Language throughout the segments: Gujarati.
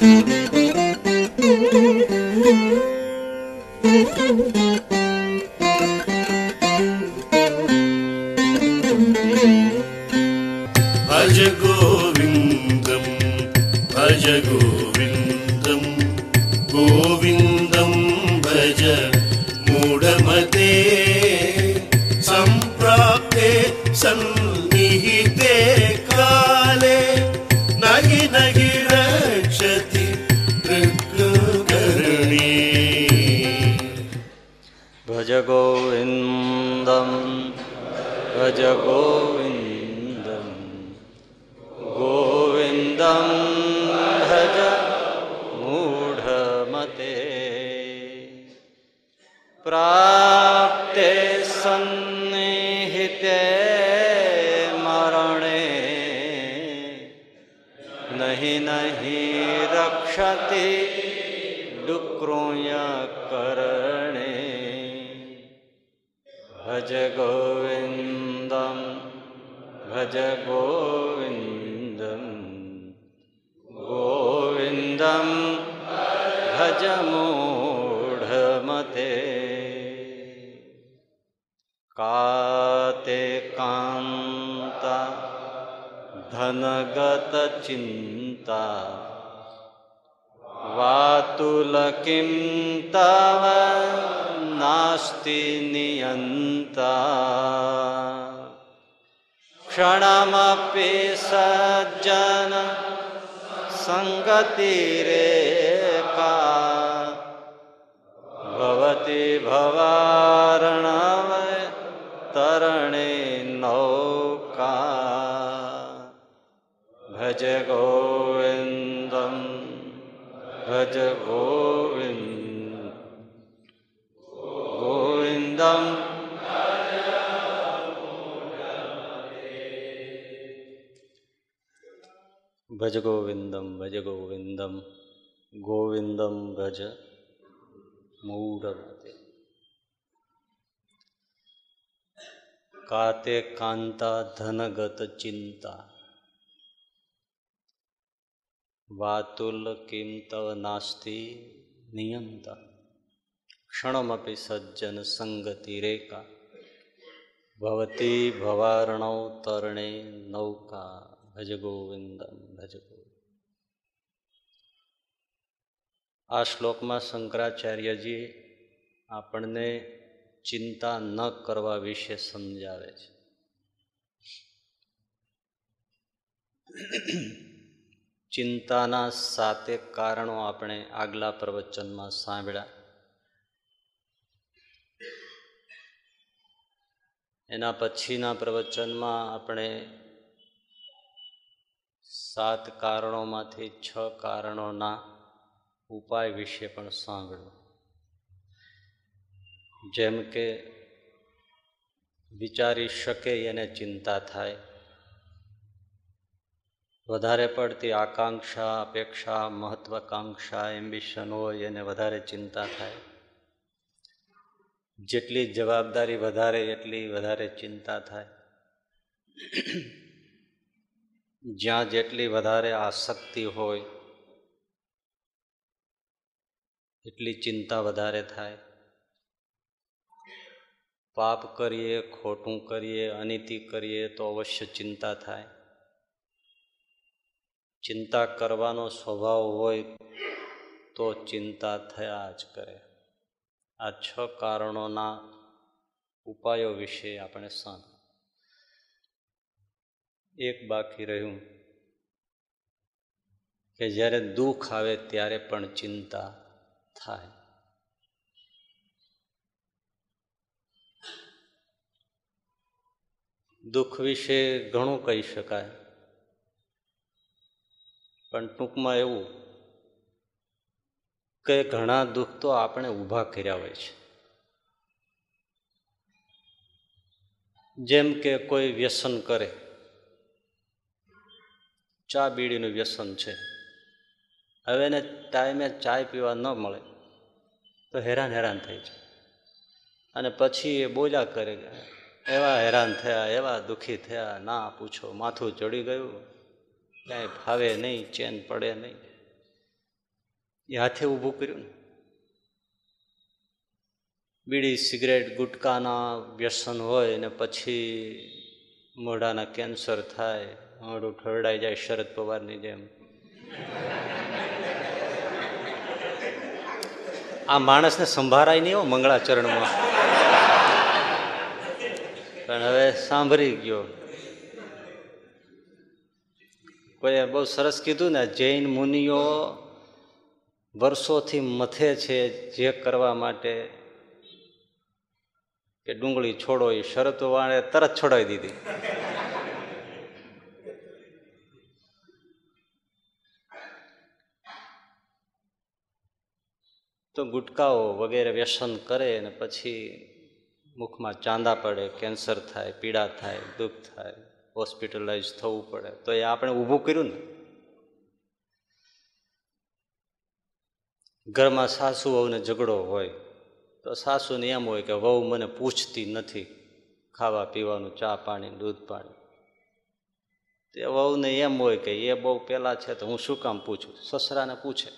Música કાંતા ધનગત ચિંતા વાતુલ કિમ તવ નાસ્તિ નિયમતા ક્ષણમપી સજ્જન સંગતિરેકા ભવતી ભવારણવ તરણે નૌકા ભજ ગોવિંદમ ભજ આ શ્લોકમાં શંકરાચાર્યજી આપણને ચિંતા ન કરવા વિશે સમજાવે છે ચિંતાના સાતે કારણો આપણે આગલા પ્રવચનમાં સાંભળ્યા. એના પછીના પ્રવચનમાં આપણે સાત કારણોમાંથી છ કારણોના ઉપાય વિશે પણ સાંભળ્યું. જેમ કે વિચારી શકે એને ચિંતા થાય વધારે પડતી આકાંક્ષા, અપેક્ષા, મહત્વાકાંક્ષા એમ્બિશન હોય એને વધારે ચિંતા થાય. જેટલી જવાબદારી વધારે, એટલી વધારે ચિંતા થાય. જ્યાં જેટલી વધારે આસક્તિ હોય, એટલી ચિંતા વધારે થાય. પાપ કરીએ, ખોટું કરીએ, અનિતિ કરીએ તો અવશ્ય ચિંતા થાય. ચિંતા કરવાનો સ્વભાવ હોય તો ચિંતા થયા જ કરે. આ છ કારણોના ઉપાયો વિશે આપણે સાંભળ્યું. એક બાકી રહ્યું કે જ્યારે દુઃખ આવે ત્યારે પણ ચિંતા થાય. દુઃખ વિશે ઘણું કહી શકાય. પણ ટૂંકમાં એવું કે ઘણા દુઃખ તો આપણે ઊભા કર્યા હોય છે. જેમ કે કોઈ વ્યસન કરે, ચા બીડીનું વ્યસન છે, હવે એને ટાઈમે ચાય પીવા ન મળે, તો હેરાન હેરાન થઈ જાય અને પછી એ બોલ્યા કરે, એવા હેરાન થયા, એવા દુઃખી થયા, ના પૂછો, માથું ચડી ગયું ક્યાંય ફાવે નહીં, ચેન પડે નહીં. એ હાથે ઊભું કર્યું ને. બીડી, સિગરેટ, ગુટકાના વ્યસન હોય ને પછી મોઢાના કેન્સર થાય મોઢું ઠરડાઈ જાય શરદ પવારની જેમ. આ માણસને સંભાળાય નહીં હો મંગળાચરણમાં. પણ હવે સાંભળી ગયો. કોઈએ બહુ સરસ કીધું ને, જૈન મુનિઓ વર્ષોથી મથે છે જે કરવા માટે કે ડુંગળી છોડો એ શરતો વાળે તરત છોડાવી દીધી. તો ગુટકાઓ વગેરે વ્યસન કરે અને પછી મુખમાં ચાંદા પડે, કેન્સર થાય, પીડા થાય, દુઃખ થાય. હોસ્પિટલાઇઝ થવું પડે. તો એ આપણે ઊભું કર્યું ને. ઘરમાં સાસુ વહુને ઝઘડો હોય, તો સાસુને એમ હોય કે વહુ મને પૂછતી નથી ખાવા પીવાનું, ચા પાણી, દૂધ પાણી. તે વહુને એમ હોય કે એ બહુ પહેલાં છે તો હું શું કામ પૂછું? સસરાને પૂછે.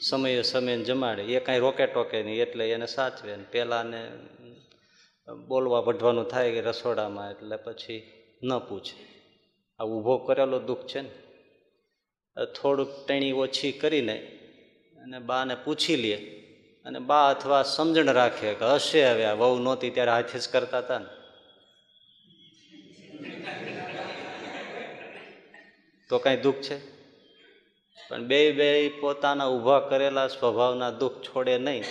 સમયે સમયે જમાડે. એ કાંઈ રોકે ટોકે નહીં, એટલે એને સાચવે ને. પહેલાંને બોલવા વઢવાનું થાય કે રસોડામાં એટલે પછી ન પૂછે. આ ઊભો કરેલો દુઃખ છે ને. થોડુંક ટેણી ઓછી કરીને અને બાને પૂછી લે. અને બા અથવા સમજણ રાખે કે હશે હવે આ વહુ નહોતી ત્યારે હાથે જ કરતા હતા ને. તો કાંઈ દુઃખ છે? પણ બે બે પોતાના ઊભા કરેલા સ્વભાવના દુઃખ છોડે નહીં.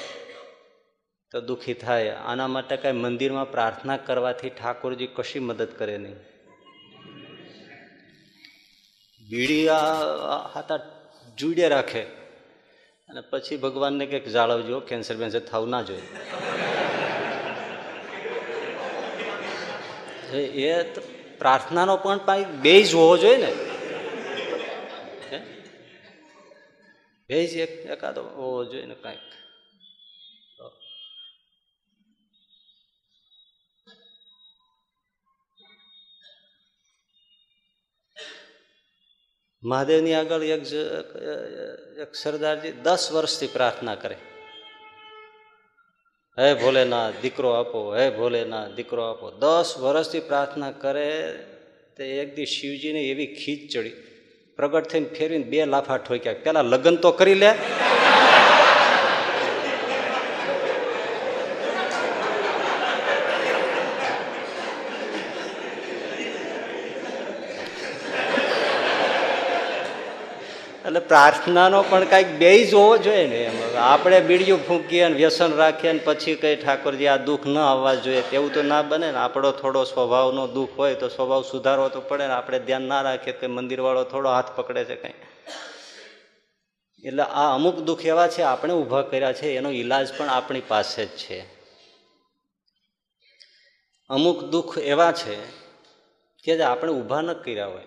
તો દુઃખી થાય. આના માટે કાંઈ મંદિરમાં પ્રાર્થના કરવાથી ઠાકોરજી કશી મદદ કરે નહીં. બીડી હતા જુડે રાખે. અને પછી ભગવાનને કંઈક જાળવજો, કેન્સર બેન્સર થવું ના જોઈએ. એ પ્રાર્થનાનો પણ કાંઈક બેઝ હોવો જોઈએ ને. ભેજ એક, એકાદો હોવો જોઈએ ને કાંઈક. મહાદેવની આગળ એક એક સરદારજી દસ વર્ષથી પ્રાર્થના કરે. હે ભોલેનાથ, દીકરો આપો, હે ભોલેનાથ, દીકરો આપો. દસ વર્ષથી પ્રાર્થના કરે તે એક દી શિવજીને એવી ખીચ ચડી. પ્રગટ થઈને ફેરવીને બે લાફા ઠોક્યા. પેલા લગ્ન તો કરી લે. પ્રાર્થનાનો પણ કાંઈક બેઝ હોવો જોઈએ ને એમ. આપણે બીડિયું ફૂંકીએ અને વ્યસન રાખીએ ને પછી કંઈ ઠાકોરજી આ દુઃખ ન આવવા જોઈએ. તેવું તો ના બને ને. આપણો થોડો સ્વભાવનો દુઃખ હોય તો સ્વભાવ સુધારવો તો પડે ને. આપણે ધ્યાન ના રાખીએ કે મંદિરવાળો થોડો હાથ પકડે છે કંઈ. એટલે આ અમુક દુઃખ એવા છે, આપણે ઊભા કર્યા છે, એનો ઈલાજ પણ આપણી પાસે જ છે. અમુક દુઃખ એવા છે કે જે આપણે ઊભા ન કર્યા હોય.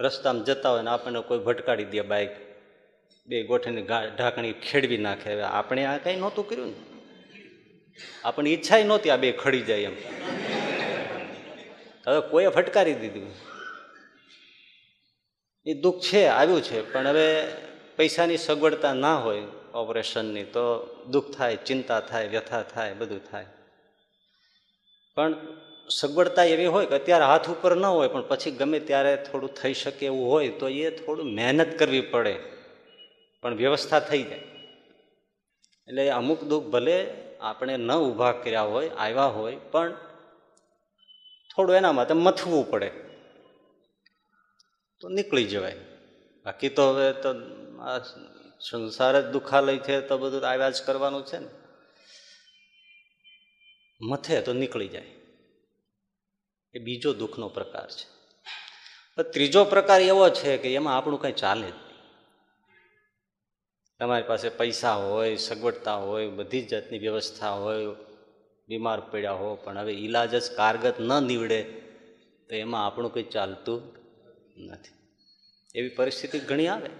રસ્તામાં જતા હોય ને આપણને કોઈ ભટકાડી દે બાઇક બે ગોઠીની ઢાંકણી ખેડવી નાખે. હવે આપણે આ કંઈ નહોતું કર્યું ને. આપણને ઈચ્છા નહોતી આ બે ખડી જાય એમ. હવે કોઈએ ફટકારી દીધું. એ દુઃખ છે, આવ્યું છે, પણ હવે પૈસાની સગવડતા ના હોય ઓપરેશનની તો દુઃખ થાય, ચિંતા થાય, વ્યથા થાય, બધું થાય. પણ સગવડતા એવી હોય કે અત્યારે હાથ ઉપર ન હોય, પણ પછી ગમે ત્યારે થોડું થઈ શકે એવું હોય, તો એ થોડું મહેનત કરવી પડે. પણ વ્યવસ્થા થઈ જાય. એટલે અમુક દુઃખ ભલે આપણે ન ઊભા કર્યા હોય, આવ્યા હોય, પણ થોડું એના માટે મથવું પડે. તો નીકળી જવાય. બાકી તો હવે તો આ સંસાર જ દુઃખાલય છે, તો બધું આવ્યા જ કરવાનું છે ને. મથે તો નીકળી જાય. એ બીજો દુઃખનો પ્રકાર છે. ત્રીજો પ્રકાર એવો છે કે એમાં આપણું કંઈ ચાલે જ નહીં. તમારી પાસે પૈસા હોય, સગવડતા હોય, બધી જ જાતની વ્યવસ્થા હોય, બીમાર પડ્યા હો, પણ હવે ઈલાજ જ કારગત ન નીવડે, તો એમાં આપણું કંઈ ચાલતું નથી. એવી પરિસ્થિતિ ઘણી આવે.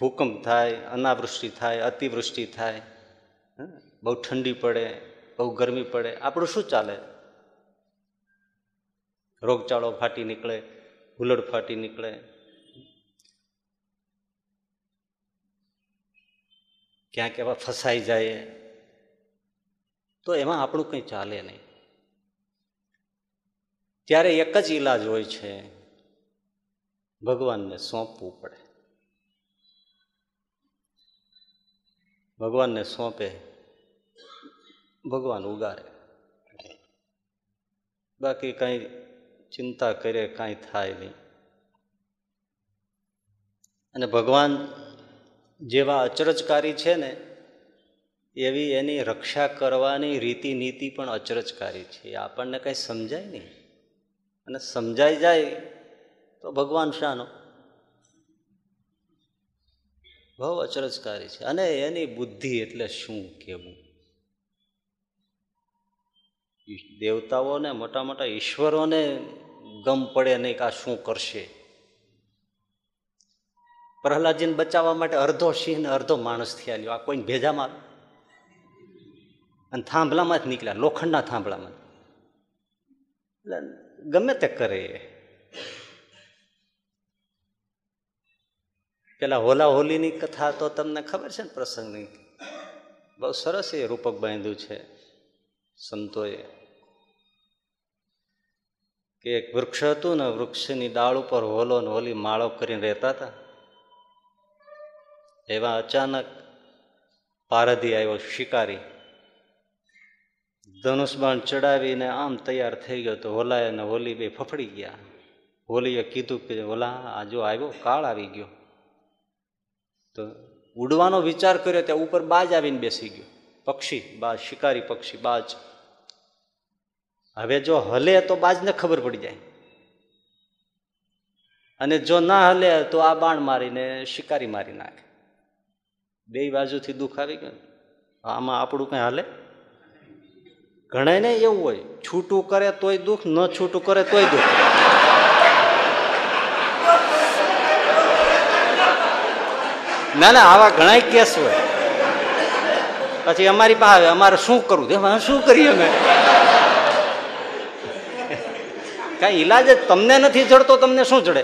ભૂકંપ થાય, અનાવૃષ્ટિ થાય, અતિવૃષ્ટિ થાય બહુ ઠંડી પડે, બહુ ગરમી પડે. આપણું શું ચાલે? રોગચાળો ફાટી નીકળે, હુલડ ફાટી નીકળે. ક્યાંક એવા ફસાઈ જાય. તો એમાં આપણું કંઈ ચાલે નહીં. ત્યારે એક જ ઈલાજ હોય છે, ભગવાનને સોંપવું પડે. ભગવાનને સોંપે, ભગવાન ઉગારે. બાકી કાંઈ ચિંતા કરે, કાંઈ થાય નહીં. અને ભગવાન જેવા અચરજકારી છે ને, એવી એની રક્ષા કરવાની રીતિ નીતિ પણ અચરજકારી છે. આપણને કંઈ સમજાય નહીં. અને સમજાઈ જાય તો ભગવાન શાનો? બહુ અચરજકારી છે. અને એની બુદ્ધિ એટલે શું કહેવું દેવતાઓને, મોટા મોટા ઈશ્વરોને ગમ પડે નહીં કે આ શું કરશે. પ્રહલાદજીને બચાવવા માટે અડધો સિંહ ને અડધો માણસ થયા લ્યો. આ કોઈને ભેજામાં અને થાંભલામાં જ નીકળ્યા, લોખંડના થાંભલામાં. એટલે ગમે તે કરે. પેલા હોલા હોલીની કથા તો તમને ખબર છે ને પ્રસંગની? બહુ સરસ એ રૂપક બાંધ્યું છે સંતોએ. કે એક વૃક્ષ હતું ને, વૃક્ષની ડાળ ઉપર હોલો ને હોલી માળો કરીને રહેતા હતા. એવા અચાનક પારધી આવ્યો, શિકારી. ધનુષબાણ ચડાવીને આમ તૈયાર થઈ ગયો તો હોલાએ ને હોલી બે ફફડી ગયા. હોલીએ કીધું કે, હોલા, આ જો આવ્યો, કાળ આવી ગયો. તો ઉડવાનો વિચાર કર્યો, ત્યાં ઉપર બાજ આવીને બેસી ગયો. પક્ષી બાજ શિકારી પક્ષી, બાજ. હવે જો હલે તો બાજને ખબર પડી જાય. અને જો ના હલે તો આ બાણ મારીને શિકારી મારી નાખે. બે બાજુથી દુઃખ આવી ગયું આમાં આપણું કઈ હાલે? ઘણા ને એવું હોય. છૂટું કરે તોય દુઃખ, ન છૂટું કરે તોય દુઃખ. ના ના, આવા ઘણા કેસ હોય. પછી અમારી પાસે આવે અમારે શું કરવું? શું કરીએ અમે? કઈ ઈલાજ જ તમને નથી જડતો, તમને શું જડે?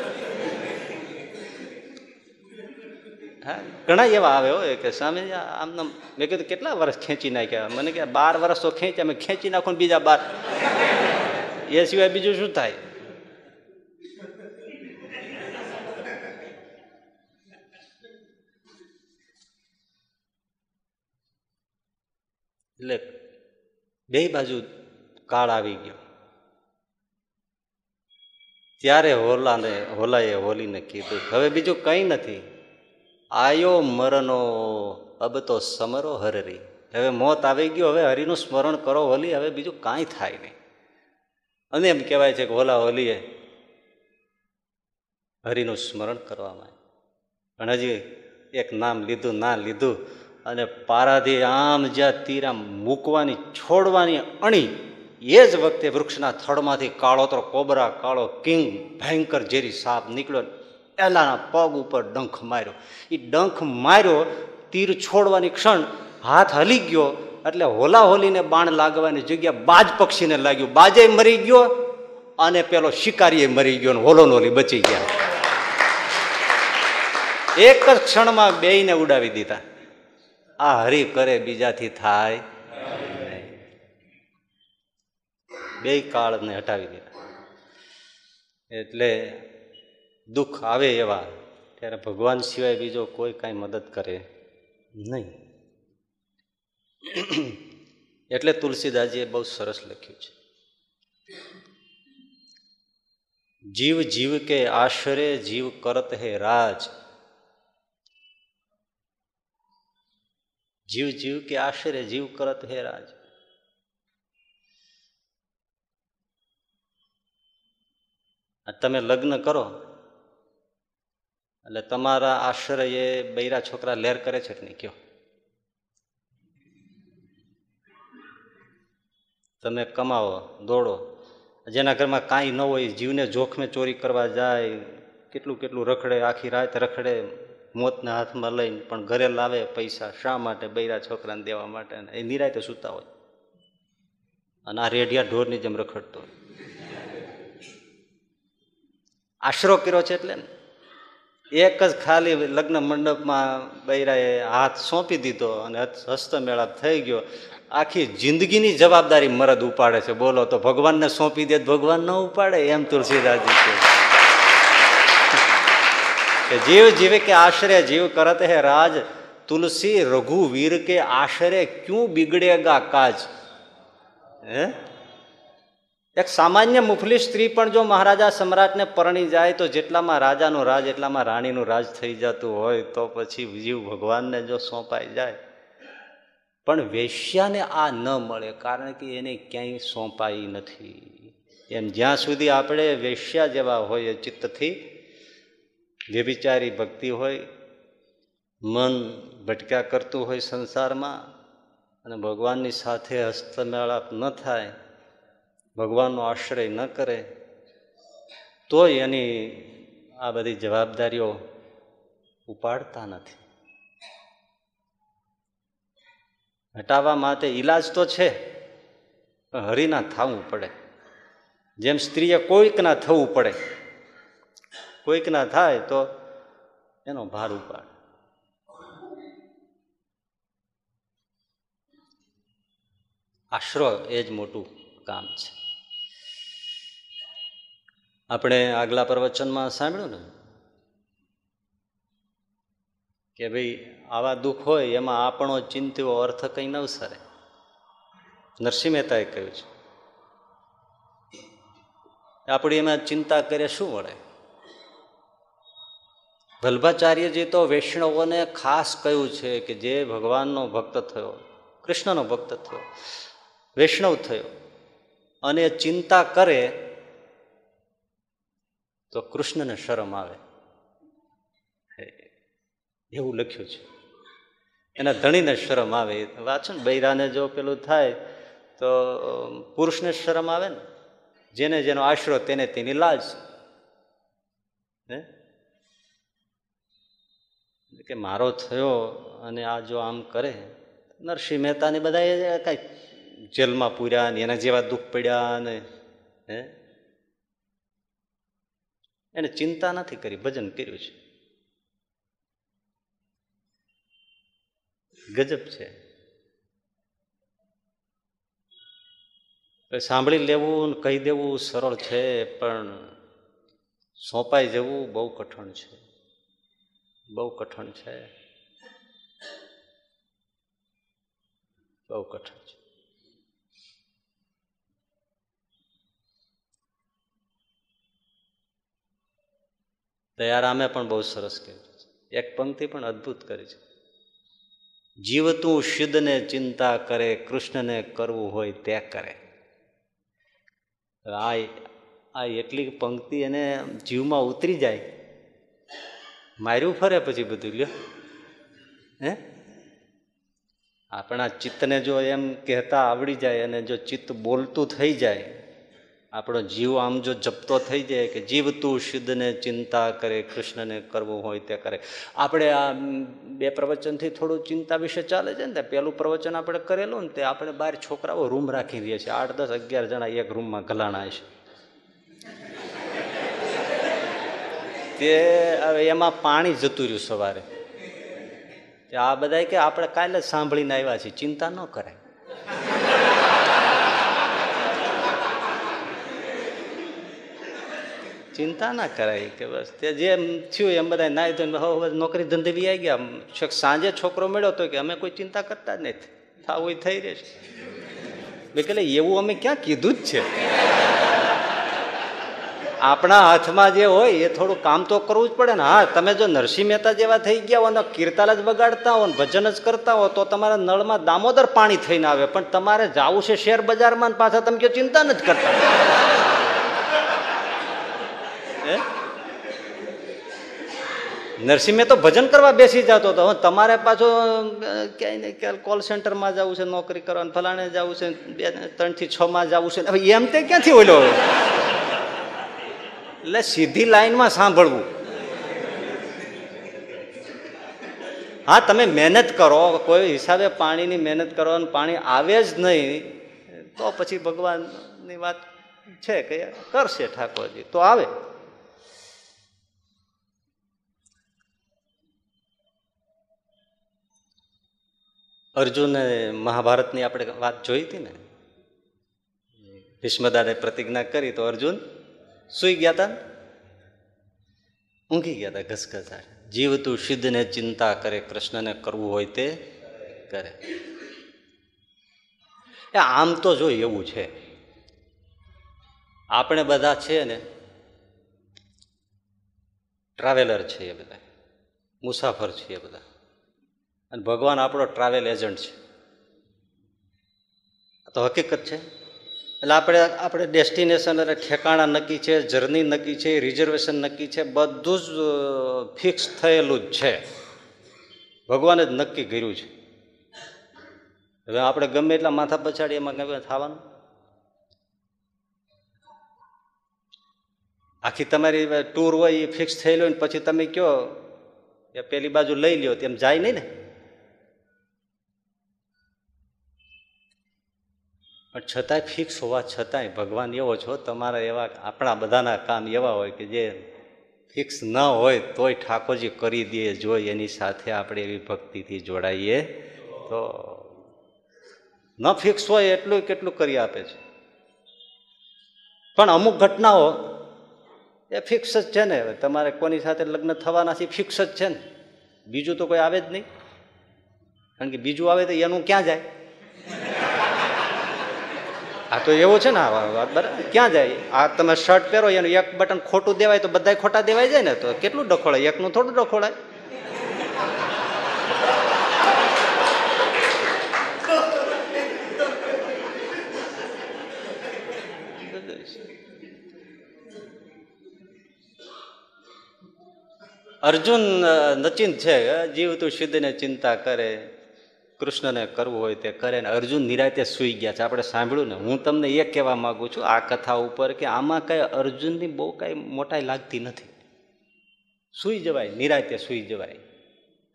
હા, ઘણા એવા આવે હોય કે સામે આમ મેં કીધું, કેટલા વર્ષ ખેંચી નાખ્યા? મને કે, બાર વર્ષ તો ખેંચ્યા મેં ખેંચી નાખો ને બીજા બાર. એ સિવાય બીજું શું થાય? એટલે બે બાજુ કાળ આવી ગયો. ત્યારે હોલાને હોલાએ હોલીને કીધું, હવે બીજું કંઈ નથી. આયો મરનો અબ તો સમરો હરરી. હવે મોત આવી ગયો, હવે હરિનું સ્મરણ કરો હોલી, હવે બીજું કાંઈ થાય નહીં. અને એમ કહેવાય છે કે હોલા હોલીએ હરિનું સ્મરણ કરવામાં પણ હજી એક નામ લીધું, ના લીધું, અને પારાથી આમ જ્યાં તીર મૂકવાની, છોડવાની અણી એ જ વખતે વૃક્ષના થડમાંથી કાળો તો કોબરા, કાળો કિંગ, ભયંકર ઝેરી સાપ નીકળ્યો એલાના પગ ઉપર ડંખ માર્યો. એ ડંખ માર્યો, તીર છોડવાની ક્ષણ હાથ હલી ગયો એટલે હોલા હોલીને બાણ લાગવાની જગ્યા બાજ પક્ષીને લાગ્યું. બાજે મરી ગયો અને પેલો શિકારીએ મરી ગયો હોલો હોલી બચી ગયા. એક જ ક્ષણમાં બેયને ઉડાવી દીધા. આ હરી કરે બીજાથી થાય. બે કાળને હટાવી દીધા એટલે દુઃખ આવે એવા, ત્યારે ભગવાન સિવાય બીજો કોઈ કાંઈ મદદ કરે નહીં. એટલે તુલસીદાસજીએ બહુ સરસ લખ્યું છે. જીવ જીવ કે આશરે જીવ કરત હે રાજ. જીવ જીવ કે આશરે જીવ કરત હે રાજ. તમે લગ્ન કરો. એટલે તમારા આશ્રયે બૈરા છોકરા લેર કરે છે કે નહીં? કયો. તમે કમાવો, દોડો. જેના ઘરમાં કાંઈ ન હોય, જીવને જોખમે ચોરી કરવા જાય, કેટલું કેટલું રખડે, આખી રાત રખડે, મોતના હાથમાં લઈને પણ ઘરે લાવે પૈસા શા માટે બૈરા છોકરાને દેવા માટે? એ નિરાયતે સૂતા હોય. અને આ રેઢિયા ઢોરની જેમ રખડતો હોય. આશરો કર્યો છે એટલે ને. એક જ ખાલી લગ્ન મંડપમાં બૈરાએ હાથ સોંપી દીધો અને હસ્ત- હસ્તમેળાપ થઈ ગયો. આખી જિંદગીની જવાબદારી મરદ ઉપાડે છે. બોલો તો ભગવાનને સોંપી દે ભગવાન ન ઉપાડે, એમ તુલસીદાસજી છે. કે જીવ જીવે કે આશરે જીવ કરત હે રાજ, તુલસી રઘુવીર કે આશરે ક્યું બિગડેગા કાજ? હે? એક સામાન્ય મુફલી સ્ત્રી પણ જો મહારાજા સમ્રાટને પરણી જાય તો જેટલામાં રાજાનું રાજ, એટલામાં રાણીનું રાજ થઈ જતું હોય તો પછી જીવ ભગવાનને જો સોંપાઈ જાય. પણ વેશ્યાને આ ન મળે કારણ કે એને ક્યાંય સોંપાઈ નથી. એમ જ્યાં સુધી આપણે વેશ્યા જેવા હોય ચિત્તથી, વ્યભિચારી ભક્તિ હોય, મન ભટક્યા કરતું હોય સંસારમાં, અને ભગવાનની સાથે હસ્તમેળાપ ન થાય ભગવાનનો આશ્રય ન કરે, તોય એની આ બધી જવાબદારીઓ ઉપાડતા નથી. હટાવવા માટે ઈલાજ તો છે, પણ હરિના થવું પડે. જેમ સ્ત્રીએ કોઈકના થવું પડે, કોઈકના થાય તો એનો ભાર ઉપાડે. આશરો એ જ મોટું કામ છે. આપણે આગલા પ્રવચનમાં સાંભળ્યું ને? કે ભાઈ આવા દુઃખ હોય, એમાં આપણો ચિંત્યો અર્થ કંઈ ન સરે નરસિંહ મહેતાએ કહ્યું છે, આપણી એમાં ચિંતા કરે શું વળે? વલ્ભાચાર્યજી તો વૈષ્ણવોને ખાસ કહ્યું છે કે જે ભગવાનનો ભક્ત થયો, કૃષ્ણનો ભક્ત થયો, વૈષ્ણવ થયો, અને ચિંતા કરે તો કૃષ્ણને શરમ આવે. એવું લખ્યું છે. એના ધણીને શરમ આવે. વાંચો ને, બૈરાને જો પેલું થાય તો પુરુષને શરમ આવે ને. જેને જેનો આશરો તેને તેની લાજ હે? કે મારો થયો અને આ જો આમ કરે, નરસિંહ મહેતાને બધા કાંઈ જેલમાં પૂર્યા ને એના જેવા દુઃખ પડ્યા ને, હે? એને ચિંતા નથી કરી, ભજન કર્યું છે. ગજબ છે. સાંભળી લેવું કહી દેવું સરળ છે, પણ સોંપાઈ જવું બહુ કઠણ છે. બહુ કઠણ છે. બહુ કઠણ. દયારામે પણ બહુ સરસ કહ્યું છે. એક પંક્તિ પણ અદ્ભુત કરી છે. જીવતું શુદ્ધને ચિંતા કરે, કૃષ્ણને કરવું હોય તે કરે. આ આ એટલી પંક્તિ એને જીવમાં ઉતરી જાય. માર્યું ફરે પછી બધું, લ્યો. હે? આપણા ચિત્તને જો એમ કહેતા આવડી જાય અને જો ચિત્ત બોલતું થઈ જાય આપણો જીવ આમ જો જપતો થઈ જાય કે જીવ તું શુદ્ધને ચિંતા કરે, કૃષ્ણને કરવું હોય તે કરે. આપણે આ બે પ્રવચનથી થોડું ચિંતા વિશે ચાલે છે ને પેલું પ્રવચન આપણે કરેલું ને, તે આપણે બહાર છોકરાઓ રૂમ રાખી રહીએ છીએ આઠ, દસ, અગિયાર જણા એક રૂમમાં ગલાણા છે તે હવે એમાં પાણી જતું રહ્યું સવારે. આ બધા કે આપણે કાલે સાંભળીને આવ્યા છીએ. ચિંતા ન કરાય. ચિંતા ના કરાય કે બસ તે જેમ થયું એમ બધા નાય હવે નોકરી ધંધે બી આવી ગયા. સાંજે છોકરો મળ્યો તો કે અમે કોઈ ચિંતા કરતા જ નથી. થાવું એ થઈ રહેશે મેં કહે એવું અમે ક્યાં કીધું જ છે? આપણા હાથમાં જે હોય એ થોડું કામ તો કરવું જ પડે ને. હા, તમે જો નરસિંહ મહેતા જેવા થઈ ગયા હો ને, કીર્તાલ જ બગાડતા હો ને, ભજન જ કરતા હો, તો તમારા નળમાં દામોદર પાણી થઈને આવે. પણ તમારે જવું છે શેર બજારમાં પાછા તમે કયો ચિંતા નથી કરતા? નરસિંહ તો ભજન કરવા બેસી જતો હતો. તમારે પાછો ક્યાંય ને ક્યાં કોલ સેન્ટરમાં જવું છે, નોકરી કરવાનું, ફલાણે જવું છે, બે, ત્રણથી છ માં જવું છે. હવે એમ તે ક્યાંથી ઓલો? એટલે સીધી લાઈનમાં સાંભળવું. હા, તમે મહેનત કરો. કોઈ હિસાબે પાણીની મહેનત કરો અને પાણી આવે જ નહીં, તો પછી ભગવાનની વાત છે કે કરશે ઠાકોરજી, તો આવે. અર્જુને મહાભારતની આપણે વાત જોઈ હતી ને? ભીષ્મદાદે પ્રતિજ્ઞા કરી તો અર્જુન સુઈ ગયા હતા ઊંઘી ગયા હતા ઘસઘસા જીવ તું સિદ્ધને ચિંતા કરે, કૃષ્ણને કરવું હોય તે કરે. એ આમ તો જો એવું છે. આપણે બધા છે ને, ટ્રાવેલર છીએ બધા, મુસાફર છીએ બધા. અને ભગવાન આપણો ટ્રાવેલ એજન્ટ છે. તો હકીકત છે. એટલે આપણે આપણે ડેસ્ટિનેશન અને ઠેકાણા નક્કી છે જર્ની નક્કી છે રિઝર્વેશન નક્કી છે, બધું જ ફિક્સ થયેલું જ છે. ભગવાને જ નક્કી કર્યું છે. હવે આપણે ગમે એટલા માથા પછાડી એમાં ગમે થવાનું? આખી તમારી ટૂર હોય એ ફિક્સ થયેલું ને પછી તમે કહો એ પેલી બાજુ લઈ લ્યો, તેમ જાય નહીં ને? પણ છતાંય ફિક્સ હોવા છતાંય ભગવાન એવો છો, તમારા એવા આપણા બધાના કામ એવા હોય કે જે ફિક્સ ન હોય તોય ઠાકોરજી કરી દે, જો એની સાથે આપણે એવી ભક્તિથી જોડાઈએ તો ન ફિક્સ હોય એટલું કેટલું કરી આપે છે. પણ અમુક ઘટનાઓ એ ફિક્સ જ છે ને તમારે કોની સાથે લગ્ન થવાના છે ફિક્સ જ છે ને. બીજું તો કોઈ આવે જ નહીં. કારણ કે બીજું આવે તો એનું ક્યાં જાય? આ તો એવું છે ને, આ બરાબર. ક્યાં જાય? આ તમે શર્ટ પહેરો, એનું એક બટન ખોટું દેવાય તો બધા ખોટા દેવાય જાય ને, તો કેટલું ડખોળાય? એકનું થોડું ડખોળાય. અર્જુન નચિંત છે જીવ તું સિદ્ધને ચિંતા કરે. કૃષ્ણને કરવું હોય તે કરે ને અર્જુન નિરાતે સૂઈ ગયા છે. આપણે સાંભળ્યું ને, હું તમને એ કહેવા માગું છું, આ કથા ઉપર કે આમાં કાંઈ અર્જુનની બહુ કાંઈ મોટાઈ લાગતી નથી. સૂઈ જવાય, નિરાતે સૂઈ જવાય.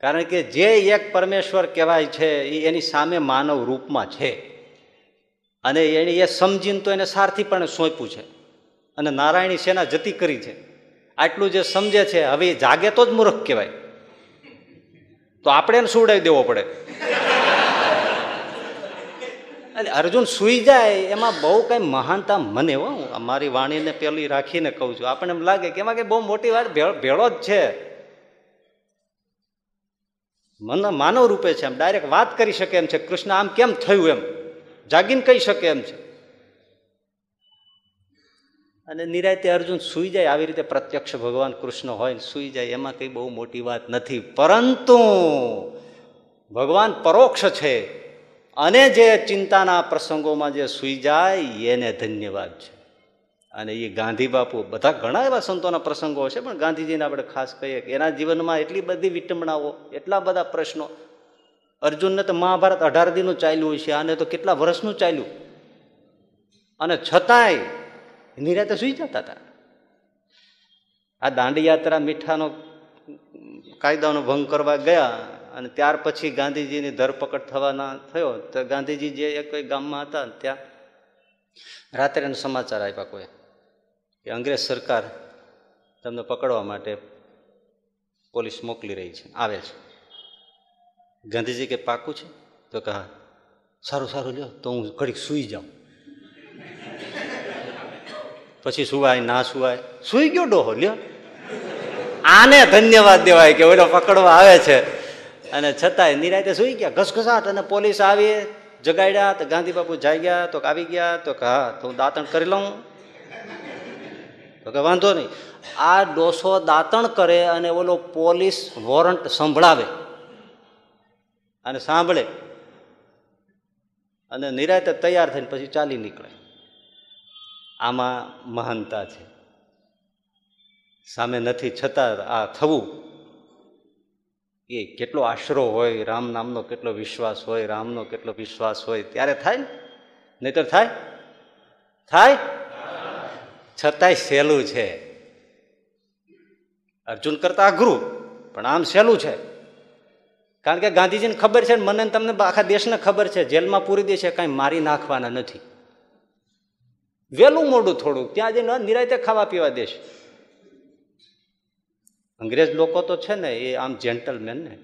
કારણ કે જે એક પરમેશ્વર કહેવાય છે, એ એની સામે માનવ રૂપમાં છે. અને એણે એ સમજીને તો એને સારથી પણ સોંપ્યું છે. અને નારાયણી સેના જતી કરી છે. આટલું જે સમજે છે, હવે જાગે તો જ મૂર્ખ કહેવાય. તો આપણે એને સુવડાવી દેવો પડે. એટલે અર્જુન સુઈ જાય, એમાં બહુ કંઈ મહાનતા મને હો. હું મારી વાણીને પેલી રાખીને કહું છું. આપણને એમ લાગે કે એમાં કે બહુ મોટી વાત ભેળો જ છે. મન માનવ રૂપે છે એમ. ડાયરેક્ટ વાત કરી શકે એમ છે. કૃષ્ણ આમ કેમ થયું એમ? જાગીને કહી શકે એમ છે. અને નિરાયતે અર્જુન સુઈ જાય. આવી રીતે પ્રત્યક્ષ ભગવાન કૃષ્ણ હોય ને સુઈ જાય. એમાં કંઈ બહુ મોટી વાત નથી. પરંતુ ભગવાન પરોક્ષ છે. અને જે ચિંતાના પ્રસંગોમાં જે સુઈ જાય, એને ધન્યવાદ છે. અને એ ગાંધી બાપુ, બધા ઘણા એવા સંતોના પ્રસંગો છે, પણ ગાંધીજીને આપણે ખાસ કહીએ કે એના જીવનમાં એટલી બધી વિટંબણાઓ એટલા બધા પ્રશ્નો. અર્જુનને તો મહાભારત અઢાર દિનનું ચાલ્યું છે, આને તો કેટલા વર્ષનું ચાલ્યું? અને છતાંય નિરાતે સુઈ જતા હતા. આ દાંડી યાત્રા મીઠાનો કાયદાનો ભંગ કરવા ગયા અને ત્યાર પછી ગાંધીજીની ધરપકડ થવાના થયો. તો ગાંધીજી જે એક ગામમાં હતા ત્યાં રાત્રે સમાચાર આપ્યા કોઈ, કે અંગ્રેજ સરકાર તમને પકડવા માટે પોલીસ મોકલી રહી છે, આવે છે. ગાંધીજી કે પાકું છે? તો કે હા. સારું સારું, લ્યો, તો હું ઘડીક સૂઈ જાઉં. પછી સુવાય, ના સુવાય. સુઈ ગયો ડોહો, લ્યો. આને ધન્યવાદ દેવાય કે ઓલો પકડવા આવે છે. અને છતાંય નિરાતે સુઈ ગયા, ઘસઘસાટ અને પોલીસ આવી, જગાડ્યા તો ગાંધી બાપુ જાય ગયા, તો આવી ગયા, તો કે હા, તો હું દાંતણ કરી લઉં. તો કે વાંધો નહીં. આ ડોસો દાંતણ કરે અને ઓલો પોલીસ વોરંટ સંભળાવે અને સાંભળે. અને નિરાતે તૈયાર થઈને પછી ચાલી નીકળે. આમાં મહાનતા છે. સામે નથી છતાં આ થવું. એ કેટલો આશરો હોય, રામ નામનો કેટલો વિશ્વાસ હોય, રામનો કેટલો વિશ્વાસ હોય, ત્યારે થાય નહીતર થાય? થાય? છતાંય સહેલું છે. અર્જુન કરતા અઘરું, પણ આમ સહેલું છે. કારણ કે ગાંધીજીને ખબર છે મને તમને આખા દેશને ખબર છે, જેલમાં પૂરી દે છે, કાંઈ મારી નાખવાના નથી. વહેલું મોડું થોડુંક ત્યાં જઈને નિરાયતે ખાવા પીવા દેશ. અંગ્રેજ લોકો તો છે ને એ આમ જેન્ટલમેન ને,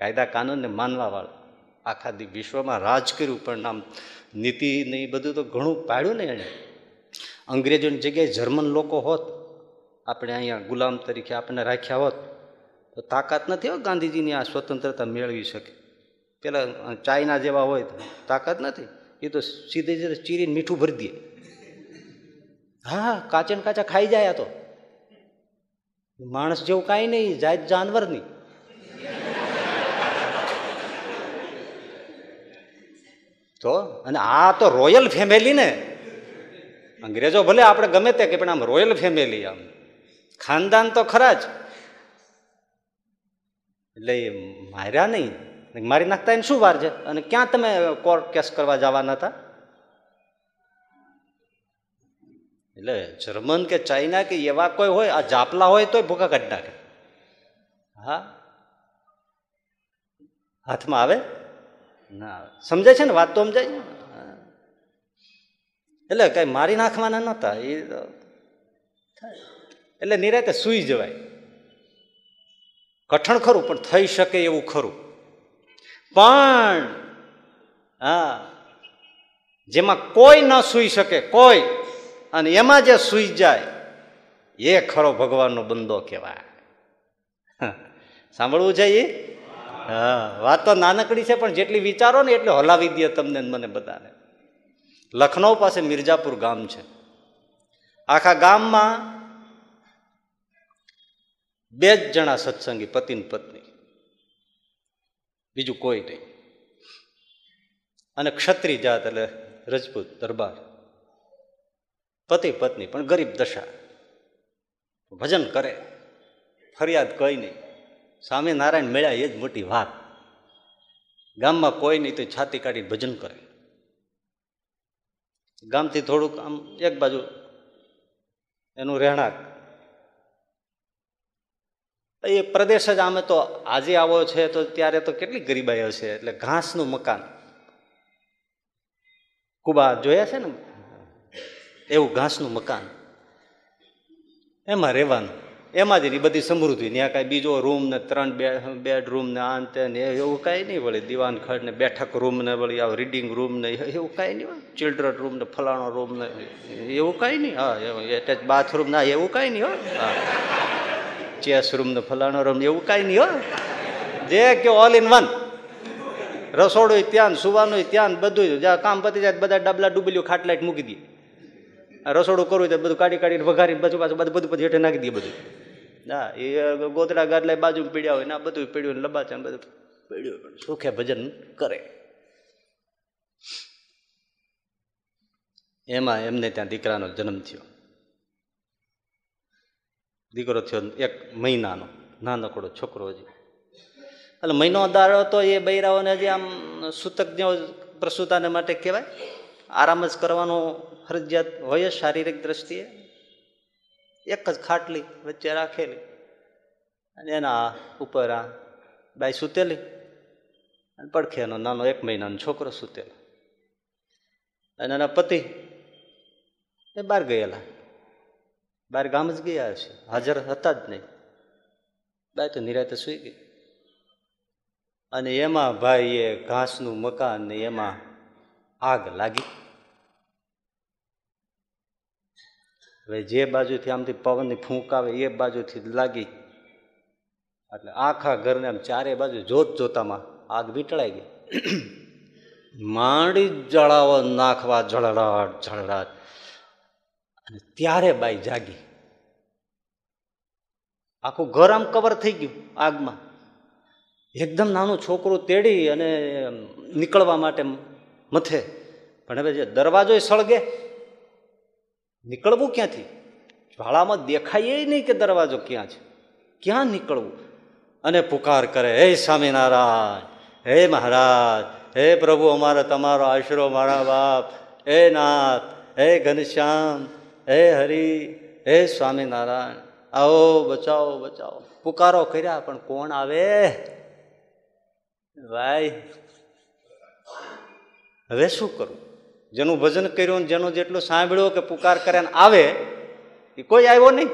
કાયદા કાનૂનને માનવા વાળા. આખા દી વિશ્વમાં રાજ કર્યું, પણ આમ નીતિ ને એ બધું તો ઘણું પાડ્યું ને એણે. અંગ્રેજોની જગ્યાએ જર્મન લોકો હોત, આપણે અહીંયા ગુલામ તરીકે આપણને રાખ્યા હોત, તો તાકાત નથી હો ગાંધીજીની આ સ્વતંત્રતા મેળવી શકે. પેલા ચાઇના જેવા હોય તો તાકાત નથી, એ તો સીધે સીધે ચીરીને મીઠું ભરી દે. હા કાચે કાચા ખાઈ જાય આ તો. માણસ જેવું કાંઈ નહીં, જાત જાનવરની. તો, અને આ તો રોયલ ફેમિલી ને. અંગ્રેજો ભલે આપણે ગમે તે કે પણ આમ રોયલ ફેમિલી આમ. ખાનદાન તો ખરા જ. એટલે માર્યા નહીં. મારી નાખતા એને શું વાર છે? અને ક્યાં તમે કોર્ટ કેસ કરવા જવાના હતા? એટલે જર્મન કે ચાઇના કે એવા કોઈ હોય, આ જાપલા હોય તોય ભૂકા કાઢી નાખે. હા? હાથમાં આવે? ના સમજાય છે ને વાત તો સમજાય. એટલે કઈ મારી નાખવાના નહોતા, એ. એટલે નિરાતે સૂઈ જવાય. કઠણ ખરું, પણ થઈ શકે એવું ખરું. પણ, હા, જેમાં કોઈ ન સૂઈ શકે, કોઈ અને એમાં જે સૂઈ જાય, એ ખરો ભગવાનનો બંદો કહેવાય. સાંભળવું છે એ હા. વાત તો નાનકડી છે, પણ જેટલી વિચારો ને એટલે હલાવી દે તમને મને બધાને. લખનઉ પાસે મિર્જાપુર ગામ છે. આખા ગામમાં બે જ જણા સત્સંગી, પતિ ને પત્ની. બીજું કોઈ નહીં. અને ક્ષત્રિય જાત એટલે રજપૂત દરબાર. પતિ પત્ની, પણ ગરીબ દશા. ભજન કરે, ફરિયાદ કઈ નહીં. સ્વામિનારાયણ મેળ્યા એ જ મોટી વાત. ગામમાં કોઈ નહીં તો છાતી કાઢી ભજન કરે. ગામથી થોડુંક આમ એક બાજુ એનું રહેણાંક. એ પ્રદેશ જ આમે તો આજે આવો છે તો ત્યારે તો કેટલી ગરીબાઈ હશે? એટલે ઘાસનું મકાન. કુબા જોયા છે ને? એવું ઘાસનું મકાન. એમાં રહેવાનું. એમાં જ એની બધી સમૃદ્ધિ. ત્યાં કાંઈ બીજો રૂમ ને ત્રણ બે બેડરૂમ ને આ ને એવું કાંઈ નહીં વળી. દિવાન ખડ ને બેઠક રૂમ ને વળી આવું રીડિંગ રૂમ ને એવું કાંઈ નહીં હોય. ચિલ્ડ્રન રૂમ ને ફલાણો રૂમ ને એવું કાંઈ નહીં. હા એટેચ બાથરૂમ ના એવું કાંઈ નહીં હો હા. ચેસ રૂમ ને ફલાણો રૂમ એવું કાંઈ નહીં હો જે કે ઓલ ઇન વન રસોડું ત્યાં સુવાનું ત્યાં બધું જ્યાં કામ પતી જાય બધા ડબલા ડુબલીઓ ખાટલાઈટ મૂકી દે. આ રસોડું કરવું તો બધું કાઢી કાઢીને વઘારી બધું પાછું બધું બધું પછી હેઠે નાખી દે બધું. ના, એ ગોતડા ગાદલા બાજુ પીડ્યા હોય ના બધું પીડ્યું ને લબાચા ને બધું પીડ્યું સુખે ભજન કરે. એમાં એમને ત્યાં દીકરાનો જન્મ થયો. દીકરો થયો એક મહિનાનો. નાનકડો છોકરો હજી. એટલે મહિનો દાડો તો એ બૈરાઓને હજી આમ સૂતક જેવો પ્રસૂતાને માટે કહેવાય. આરામ જ કરવાનો ફરજિયાત હોય શારીરિક દ્રષ્ટિએ. એક જ ખાટલી વચ્ચે રાખેલી અને એના ઉપર આ બાઈ સૂતેલી અને પડખે એનો નાનો એક મહિનાનો છોકરો સૂતેલો. અને એના પતિ એ બહાર ગયેલા. બહાર ગામ જ ગયા છે હાજર હતા જ નહીં. બાય તો નિરાતે સૂઈ ગઈ. અને એમાં ભાઈએ ઘાસનું મકાન ને એમાં આગ લાગી. હવે જે બાજુથી આમથી પવનની ફૂંક આવે એ બાજુથી લાગી. એટલે આખા ઘરને આમ ચારે બાજુ જોત જોતામાં આગ વીંટળાઈ ગઈ. માંડી જળાવો નાખવા જળડાટ જળડાટ અને ત્યારે બાઈ જાગી. આખું ઘર આમ કવર થઈ ગયું આગમાં. એકદમ નાનું છોકરું તેડી અને નીકળવા માટે મથે. પણ હવે જે દરવાજો સળગે નીકળવું ક્યાંથી? જ્વાળામાં દેખાય નહીં કે દરવાજો ક્યાં છે. ક્યાં નીકળવું? અને પુકાર કરે, હે સ્વામિનારાયણ, હે મહારાજ, હે પ્રભુ, અમારો તમારો આશરો, મારા બાપ, હે નાથ, હે ઘનશ્યામ, હે હરિ, હે સ્વામિનારાયણ. આવો, બચાવો બચાવો. પુકારો કર્યા, પણ કોણ આવે? ભાઈ, હવે શું કરું? જેનું ભજન કર્યું જેનું જેટલું સાંભળ્યો કે પુકાર કરે આવે, એ કોઈ આવ્યો નહીં.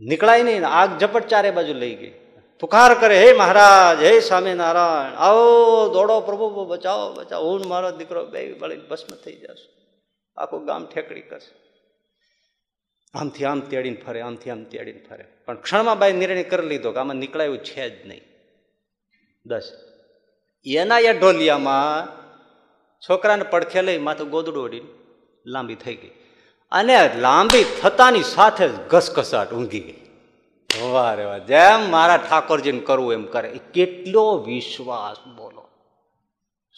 નીકળાય નહીં આગ ઝપટ ચારે બાજુ લઈ ગઈ. પુકાર કરે, હે મહારાજ, હે સ્વામિનારાયણ, આવો, દોડો પ્રભુ, બચાવો બચાવો. હું મારો દીકરો બે વળી ભસ્મ થઈ જશે. આખું ગામ ઠેકડી કરશે. આમથી આમ તેડીને ફરે, આમથી આમ તેડીને ફરે. પણ ક્ષણમાં બાઈ નિર્ણય કરી લીધો કે આમાં નીકળાયું છે જ નહીં. દસ એના એ ઢોલિયામાં છોકરાને પડખે લઈ માથું ગોદડું ઓડીને લાંબી થઈ ગઈ. અને લાંબી થતાની સાથે જ ઘસઘસાટ ઊંઘી ગઈ. વાહ રે જેમ મારા ઠાકોરજીને કરવું એમ કરે. કેટલો વિશ્વાસ, બોલો.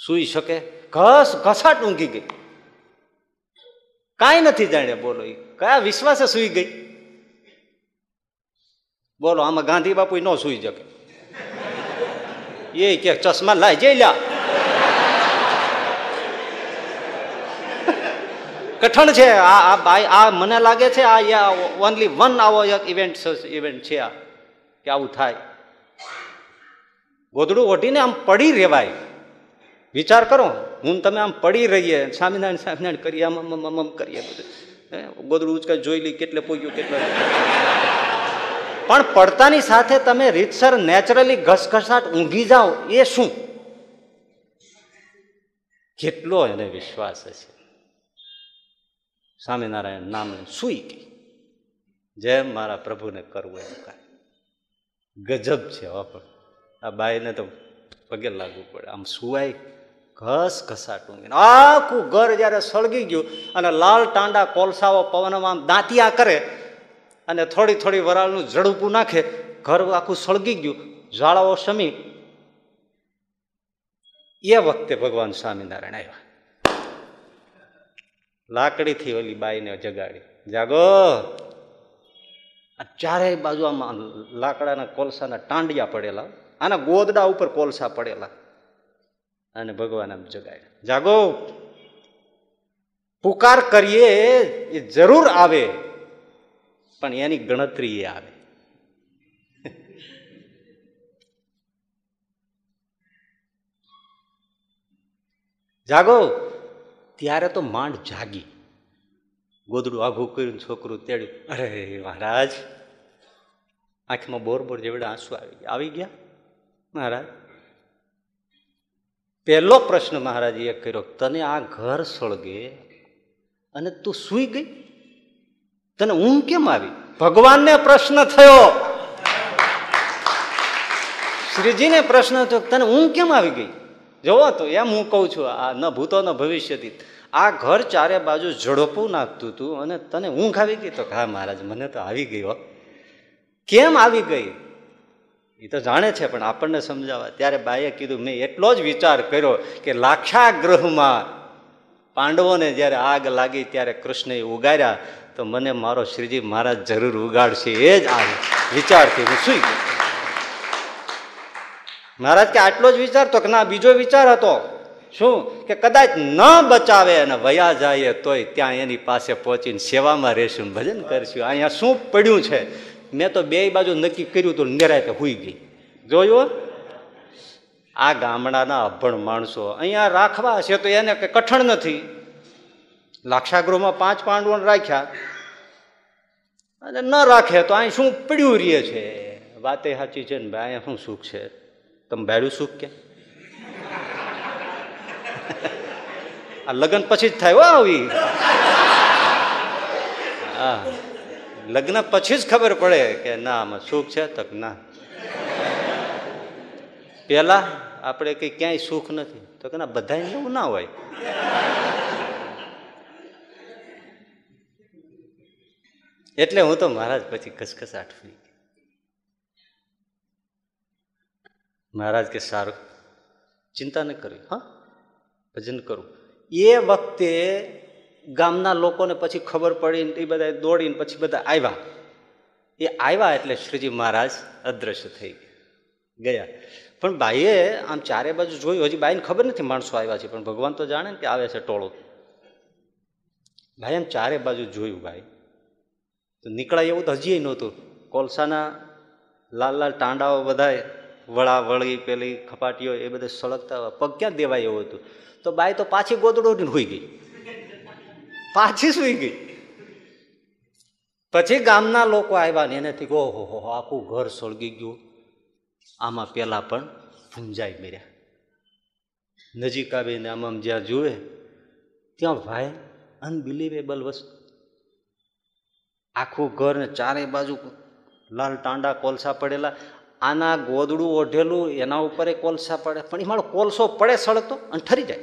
સુઈ શકે? ઘસ ઘસાટ ઊંઘી ગઈ. કાંઈ નથી જાણ્યા બોલો એ કયા વિશ્વાસે સુઈ ગઈ? બોલો, આમાં ગાંધી બાપુ ન સુઈ શકે. એ કે ચશ્મા લાય જઈ લ્યા કઠણ છે, આ આ ભાઈ આ મને લાગે છે, આ ઓનલી વન આવો એક ઇવેન્ટ ઇવેન્ટ છે આ, કે આવું થાય. ગોદડું ઓઢીને આમ પડી રહેવાય. વિચાર કરો, હું તમે આમ પડી રહીએ, સ્વામિનારાયણ સ્વામિનારાયણ કરીએ, આમ કરીએ બધું. ગોદડું ઉચકા જોઈ લઈ કેટલે પોગ્યું, કેટલે પણ પડતાની સાથે તમે રીતસર નેચરલી ઘસઘસાટ ઊંઘી જાઓ, એ શું? કેટલો એને વિશ્વાસ હશે. સ્વામિનારાયણ નામ સુઈ ગઈ. જેમ મારા પ્રભુને કરવું એમ કાંઈ ગજબ છે હવા પણ. આ બાઈને તો પગે લાગવું પડે. આમ સુવાય ઘસ ઘસાટ ઊંઘીને. આખું ઘર જ્યારે સળગી ગયું અને લાલ ટાંડા કોલસાઓ પવનમાં દાંતિયા કરે અને થોડી થોડી વરાળનું ઝડપું નાખે, ઘર આખું સળગી ગયું જ્વાળાઓ શમી. એ વખતે ભગવાન સ્વામિનારાયણ આવ્યા. લાકડીથી ઓલી બાઈને જગાડી. જાગો. ચારેય બાજુ આમાં લાકડાના કોલસાના ટાંડિયા પડેલા, આના ગોદડા ઉપર કોલસા પડેલા. અને ભગવાન આમ જગાડ્યા. જાગો. પુકાર કરીએ, એ જરૂર આવે. પણ એની ગણતરી એ આવે. જાગો. ત્યારે તો માંડ જાગી. ગોદડું આઘું કર્યું છોકરું તેડ્યું. અરે મહારાજ, આંખમાં બોર બોર જેવડે આંસુ આવી ગયા. આવી ગયા? મહારાજ. પહેલો પ્રશ્ન મહારાજ એ કર્યો તને આ ઘર સળગે અને તું સૂઈ ગઈ? તને ઊંઘ કેમ આવી? ભગવાનને પ્રશ્ન થયો. શ્રીજીને પ્રશ્ન થયો તને ઊંઘ કેમ આવી ગઈ? જોવો તો, એમ હું કહું છું, આ ન ભૂતો ન ભવિષ્યથી. આ ઘર ચારે બાજુ ઝડપું નાખતું હતું અને તને ઊંઘ આવી ગઈ? તો હા, મહારાજ, મને તો આવી ગયો કેમ આવી ગઈ? એ તો જાણે છે, પણ આપણને સમજાવવા. ત્યારે બાઈએ કીધું, મેં એટલો જ વિચાર કર્યો કે લાક્ષાગૃહમાં પાંડવોને જ્યારે આગ લાગી ત્યારે કૃષ્ણએ ઉગાર્યા, તો મને મારો શ્રીજી મહારાજ જરૂર ઉગાડશે, એ જ આ વિચારથી હું સુઈ ગયો. મહારાજ કે આટલો જ વિચાર તો કે ના, બીજો વિચાર હતો. શું? કે કદાચ ન બચાવે અને વયા જાય તોય ત્યાં એની પાસે પહોંચીને સેવામાં રહેશું, ભજન કરશું. અહીંયા શું પડ્યું છે? મેં તો બે બાજુ નક્કી કર્યું તો નિરાયતે હુઈ ગઈ. જોયું આ ગામડાના અભણ માણસો અહીંયા રાખવા છે તો એને કે કઠણ નથી. લાક્ષાગૃહમાં પાંચ પાંડવો રાખ્યા. અને ન રાખે તો અહીં શું પડ્યું રહે છે? વાતે સાચી છે ને ભાઈ, અહીંયા શું સુખ છે? તમે ભાડ્યું સુખ કે? આ લગ્ન પછી જ થાય હો આવી. હા. લગ્ન પછી જ ખબર પડે કે ના, આમાં સુખ છે તક ના. પેલા આપણે કઈ ક્યાંય સુખ નથી. તો કે ના બધા એવું ના હોય. એટલે હું તો મહારાજ પછી ખસખસાટ ફરી મહારાજ કે સારું, ચિંતા ન કરવી, હા? ભજન કરું. એ વખતે ગામના લોકોને પછી ખબર પડી એ બધા દોડીને પછી બધા આવ્યા એ આવ્યા એટલે શ્રીજી મહારાજ અદ્રશ્ય થઈ ગયા. પણ બાઈએ આમ ચારે બાજુ જોયું, હજી બાઈને ખબર નથી માણસો આવ્યા છે, પણ ભગવાન તો જાણે ને કે આવે છે ટોળો. ભાઈ આમ ચારે બાજુ જોયું ભાઈ. તો નીકળાય એવું તો હજી નહોતું. કોલસાના લાલ લાલ ટાંડાઓ બધાય, વળા, વળી, પેલી, ખપાટીઓ એ બધે સળગતા પગ ક્યાં દેવાય એવું હતું? તો બાઈ તો પાછી ગોદડો હોઈ ગઈ. પાછી સુઈ ગઈ. પછી ગામના લોકો આવ્યા ને એનેથી ઓહો હો આખું ઘર સળગી ગયું. આમાં પેલા પણ ભૂંજાઈ મર્યા. નજીક આવીને આમ જ્યાં જુએ, ત્યાં ભાઈ અનબિલીવેબલ વસ્તુ. આખું ઘર ને ચારે બાજુ લાલ ટાંડા કોલસા પડેલા. આના ગોદડું ઓઢેલું, એના ઉપર કોલસા પડે. પણ એ મારો કોલસો પડે સળગતો અને ઠરી જાય.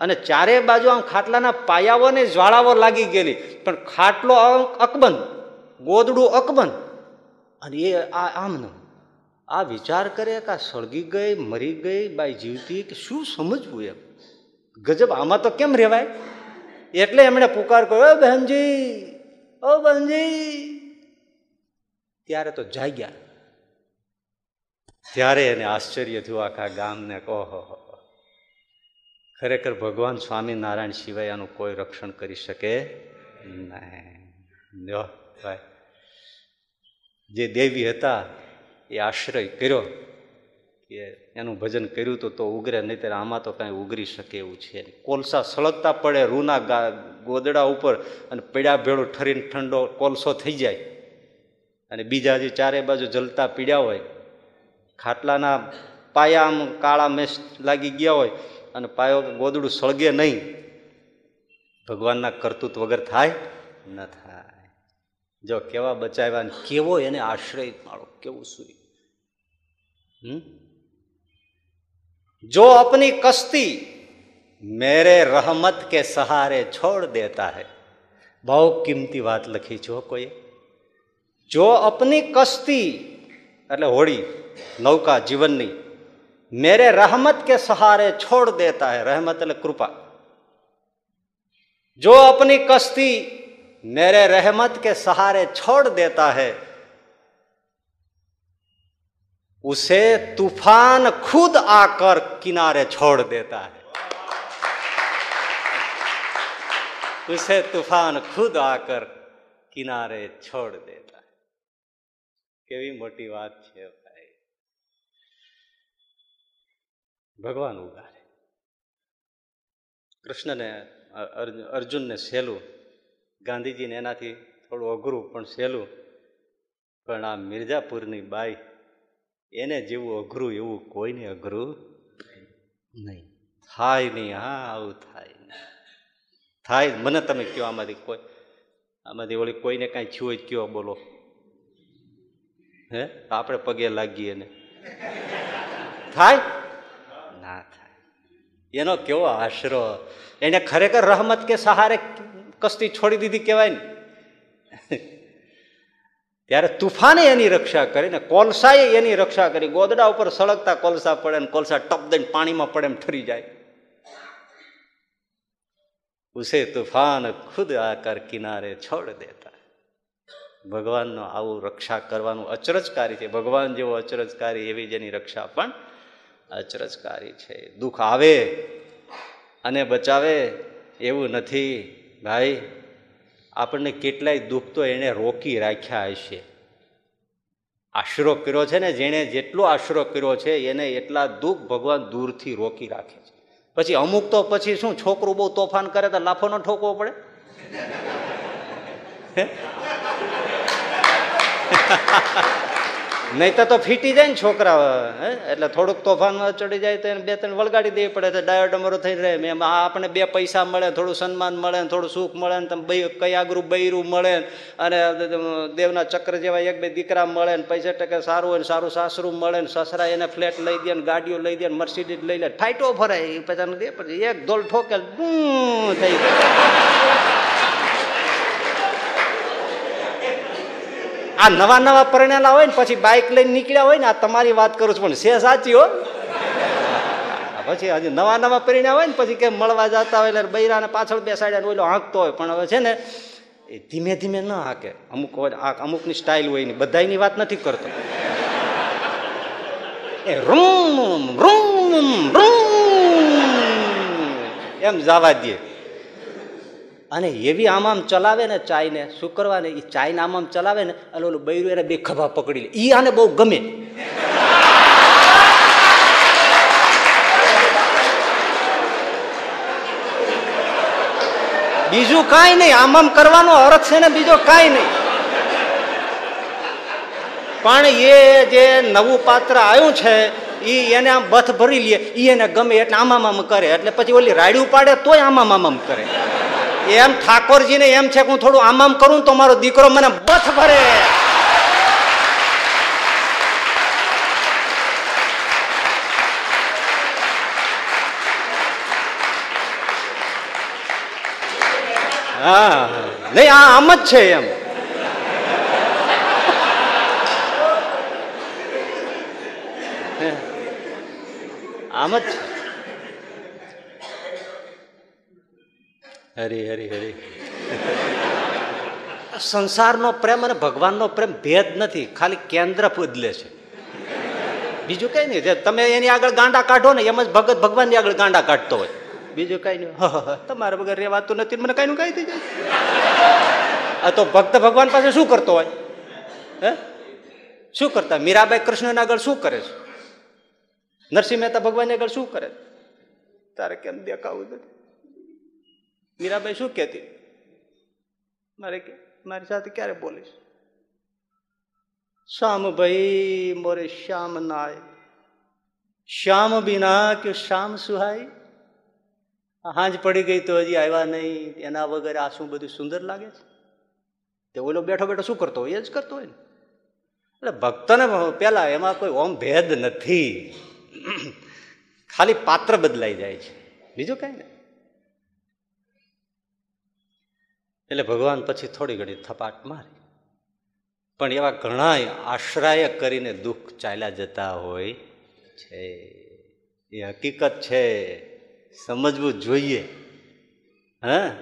અને ચારે બાજુ આમ ખાટલાના પાયાઓ ને જ્વાળાઓ લાગી ગયેલી. પણ ખાટલો અકબંધ, ગોદડું અકબંધ. અને એ આ આમનું. આ વિચાર કરે કે આ સળગી ગઈ, મરી ગઈ, બાઈ જીવતી, કે શું સમજવું એમ? ગજબ, આમાં તો કેમ રહેવાય એટલે એમણે પુકાર કર્યો બહેનજી ઓ બહેનજી. ત્યારે તો જાગ્યા. ત્યારે એને આશ્ચર્ય થયું, આખા ગામને ઓહો ખરેખર ભગવાન સ્વામિનારાયણ સિવાય આનું કોઈ રક્ષણ કરી શકે નહીં. ભાઈ. જે દેવી હતા, એ આશ્રય કર્યો કે એનું ભજન કર્યું તો તો ઉગરે નહીં ત્યારે આમાં તો કાંઈ ઉગરી શકે એવું છે કોલસા સળગતા પડે, રૂના ગોદડા ઉપર અને પીડા ભેળો ઠરીને ઠંડો કોલસો થઈ જાય. અને બીજા જે ચારે બાજુ જલતા પીડ્યા હોય, ખાટલાના પાયા આમ કાળા મેસ લાગી ગયા હોય અને પાયો ગોદડું સળગે નહીં, ભગવાનના કરતૂત વગર થાય ન થાય. જો કેવા બચાવ્યા ને કેવો એને આશ્રય માળો કેવું સુઈ. હમ? જો અપની કસ્તી મેરે રહમત કે સહારે છોડ દેતા હે. બહુ કિંમતી વાત લખી છો કોઈએ. જો અપની કસ્તી, એટલે હોળી, નૌકા જીવનની, મેરે રહમત કે સહારે છોડ દેતા હૈ, રહેમત એટલે કૃપા. જો અપની કસ્તી मेरे रहमत के सहारे छोड़ देता है उसे तूफान खुद आकर किनारे छोड़ देता है उसे तूफान खुद आकर किनारे छोड़ देता है કેવી મોટી વાત છે ભાઈ ભગવાન ઉગારે કૃષ્ણને અર્જુનને સહેલું ગાંધીજીને એનાથી થોડું અઘરું પણ સહેલું. પણ આ મિર્જાપુરની બાઈ, એને જેવું અઘરું એવું કોઈને અઘરું નહીં. થાય નહીં, હા, આવું થાય થાય મને તમે કયો આમાંથી કોઈ, આમાંથી ઓલી કોઈને કાંઈ થયું જ કયો બોલો. હે? આપણે પગે લાગીએ ને. થાય? ના થાય. એનો કેવો આશરો. એને ખરેખર રહમત કે સહારે? કસ્તી છોડી દીધી કહેવાય ને. ત્યારે તુફાને એની રક્ષા કરી ને કોલસાએ એની રક્ષા કરી. ગોદડા ઉપર સળગતા કોલસા પડે ને કોલસા ટપ દઈને પાણીમાં પડે એમ ઠરી જાય. ઉસે તુફાન ખુદ આકર કિનારે છોડ દેતા. ભગવાનનો આવું રક્ષા કરવાનું અચરજકારી છે. ભગવાન જેવો અચરજકારી એવી જેની રક્ષા પણ અચરજકારી છે. દુઃખ આવે અને બચાવે એવું નથી. ભાઈ, આપણને કેટલાય દુઃખ તો એણે રોકી રાખ્યા હશે. આશરો કર્યો છે ને, જેણે જેટલો આશરો કર્યો છે, એને એટલા દુઃખ ભગવાન દૂરથી રોકી રાખે છે. પછી અમુક તો પછી શું, છોકરું બહુ તોફાન કરે તો લાફો ન ઠોકવો પડે નહીં તો ફીટી જાય ને છોકરા એટલે થોડુંક તોફાનમાં ચડી જાય તો એને બે ત્રણ વળગાડી દેવી પડે તો ડાયો ડમરો થઈ રહે એમ. આપણે બે પૈસા મળે, થોડું સન્માન મળે થોડું સુખ મળે ને તમે કઈ આગરું બૈરું મળે અને દેવના ચક્ર જેવા એક બે દીકરા મળે ને પૈસા ટકા સારું હોય ને સારું સાસરું મળે ને સસરા એને ફ્લેટ લઈ દે ને ગાડીઓ લઈ દે ને મર્સિડીઝ લઈ લે ફાઈટો ફરાય પછી દે પછી એક દોલ ઠોકે થઈ આ નવા નવા પરણેલા હોય ને પછી બાઇક લઈને નીકળ્યા હોય ને, આ તમારી વાત કરું છું, પણ છે સાચી હો. પછી હજી નવા નવા પરિણામ હોય ને, પછી કેમ મળવા જતા હોય, એટલે બૈરાને પાછળ બેસાડ્યા ઓલો હાંકતો હોય. પણ હવે છે ને, એ ધીમે ધીમે ન હાકે. અમુક હોય અમુકની સ્ટાઇલ હોય ને બધાની વાત નથી કરતો. એ રૂમ રૂમ રૂમ. એમ જવા દે. અને એવી આમ આમ ચલાવે ને ચાયને શું કરવાને એ ચાયને આમ આમ ચલાવે ને અને ઓલું બૈરું એને બે ખભા પકડી લે. એ આને બહુ ગમે. બીજું કાંઈ નહીં, આમ આમ કરવાનો અર્થ છે ને બીજો કાંઈ નહીં. પણ એ જે નવું પાત્ર આવ્યું છે એ એને આમ બથ ભરી લે. એ એને ગમે એટલે આમામ આમ કરે. એટલે પછી ઓલી રાડ્યું પાડે તોય આમામ આમ કરે. એમ ઠાકોરજીને એમ છે કે હું થોડું આમ આમ કરું તો મારો દીકરો મને બથ ભરે. હા. નહીં, આ આમ જ છે એમ. આમ જ છે. હરી હરી હરી. સંસારનો પ્રેમ અને ભગવાનનો પ્રેમ ભેદ નથી, ખાલી કેન્દ્ર બદલે છે. બીજું કઈ નહીં તમે એની આગળ ગાંડા કાઢો ને એમ જ ભગત ભગવાનની આગળ ગાંડા કાઢતો હોય. બીજું કઈ નહીં. તમારા વગર રહેવાતું નથી મને કઈ નું કઈ થઈ જાય. આ તો ભક્ત ભગવાન પાસે શું કરતો હોય? હે? શું કરતા? મીરાબાઈ કૃષ્ણના આગળ શું કરે છે? નરસિંહ મહેતા ભગવાનની આગળ શું કરે તારે કેમ દેખાવું નથી મીરાબાઈ શું કહેતી? મારે મારી સાથે ક્યારે બોલીશ? શ્યામ ભાઈ, મોરે શ્યામ નાય. શ્યામ બિના કે શ્યામ સુહાય? હાંજ પડી ગઈ તો હજી આવ્યા નહીં. એના વગર આ શું બધું સુંદર લાગે છે? તે ઓલો બેઠો બેઠો શું કરતો હોય? એ જ કરતો હોય ને. એટલે ભક્તને પેલા એમાં કોઈ ઓમ ભેદ નથી. ખાલી પાત્ર બદલાઈ જાય છે. બીજું કઈ ને એટલે ભગવાન પછી થોડી ઘણી થપાટ મારી. પણ એવા ઘણાય આશ્રય કરીને દુઃખ ચાલ્યા જતા હોય છે. એ હકીકત છે, સમજવું જોઈએ. હા?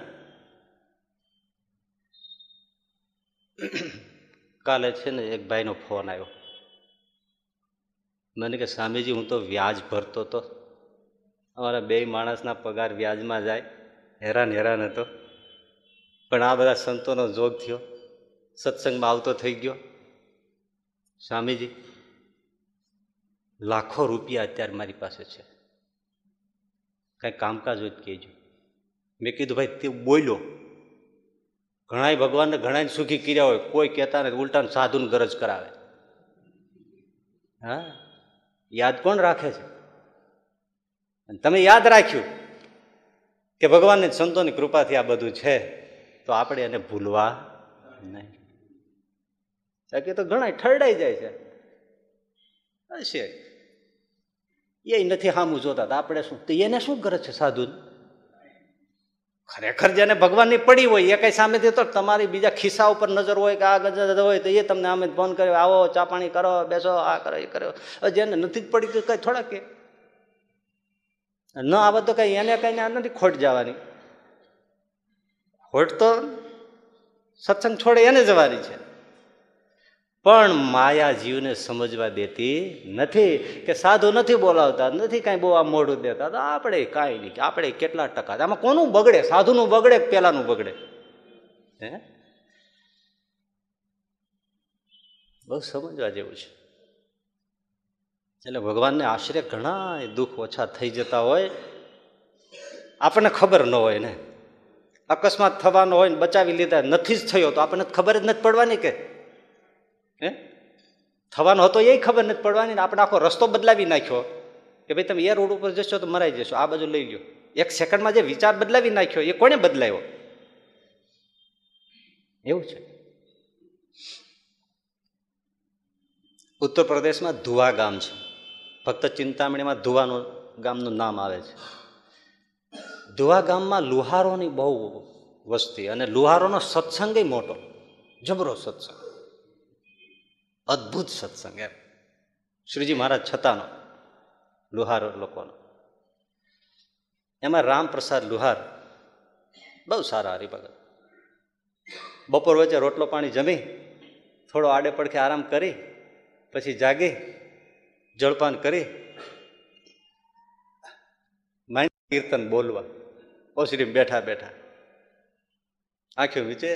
કાલે છે ને એક ભાઈનો ફોન આવ્યો. મને કે, સ્વામીજી, હું તો વ્યાજ ભરતો હતો અમારા બે માણસના પગાર વ્યાજમાં જાય. હેરાન હેરાન હતો. પણ આ બધા સંતોનો જોગ થયો. સત્સંગમાં આવતો થઈ ગયો. સ્વામીજી, લાખો રૂપિયા અત્યારે મારી પાસે છે. કાંઈ કામકાજ હોય કહેજો. મેં કીધું, ભાઈ, તે બોલ્યો. ઘણાય ભગવાનને ઘણાય સુખી કર્યા હોય. કોઈ કહેતા નથી, ઉલટાને સાધુને ગરજ કરાવે. હા? યાદ કોણ રાખે છે? અને તમે યાદ રાખ્યું કે ભગવાનની સંતોની કૃપાથી આ બધું છે. તો આપણે એને ભૂલવા નહીં. બાકી તો ઘણા ઠરડાઈ જાય છે. હશે એ નથી સામું જોતા આપણે શું? તો એને શું કરે છે સાધુ ખરેખર જેને ભગવાનની પડી હોય, એ કઈ સામેથી તો તમારી બીજા ખિસ્સા ઉપર નજર હોય કે આ ગજર હોય, તો એ તમને આમે ફોન કર્યો, આવો, ચા પાણી કરો, બેસો, આ કરો, એ કરો. હવે જેને નથી જ પડી તો કઈ થોડા કે ન આવે તો કઈ એને કઈ નથી ખોટ જવાની. ખોટ તો સત્સંગ છોડે એને જવાની છે. પણ માયા જીવને સમજવા દેતી નથી કે સાધુ નથી બોલાવતા, નથી કાંઈ બહુ આ મોઢું દેતા. આપણે કાંઈ નહીં આપણે કેટલા ટકા આમાં કોનું બગડે? સાધુનું બગડે પેલાનું બગડે? હે? બહુ સમજવા જેવું છે. એટલે ભગવાનને આશરે ઘણા દુઃખ ઓછા થઈ જતા હોય. આપણને ખબર ન હોય ને. અકસ્માત થવાનો હોય ને બચાવી લીધા, નથી જ થયો, તો આપણને ખબર જ નથી પડવાની કે? હે? થવાનો હતો એ ખબર નથી પડવાની ને આપણે આખો રસ્તો બદલાવી નાખ્યો. કે ભાઈ તમે એ રોડ ઉપર જશો તો મરાઈ જશો, આ બાજુ લઈ લ્યો એક સેકન્ડમાં જે વિચાર બદલાવી નાખ્યો, એ કોને બદલાયો? એવું છે. ઉત્તર પ્રદેશમાં ધુવા ગામ છે. ભક્ત ચિંતામણીમાં ધુવાનું ગામનું નામ આવે છે. ધુવા ગામમાં લુહારોની બહુ વસ્તી અને લુહારોનો સત્સંગ મોટો. જબરો સત્સંગ. અદ્ભુત સત્સંગ એમ. શ્રીજી મહારાજ છતાંનો લુહાર લોકોનો. એમાં રામપ્રસાદ લુહાર બહુ સારા હરિભગત. બપોર વચ્ચે રોટલો પાણી જમી, થોડો આડે પડખે આરામ કરી, પછી જાગી, જળપાન કરી કીર્તન બોલવા. ઓસરી બેઠા બેઠા. આંખ્યો વિચે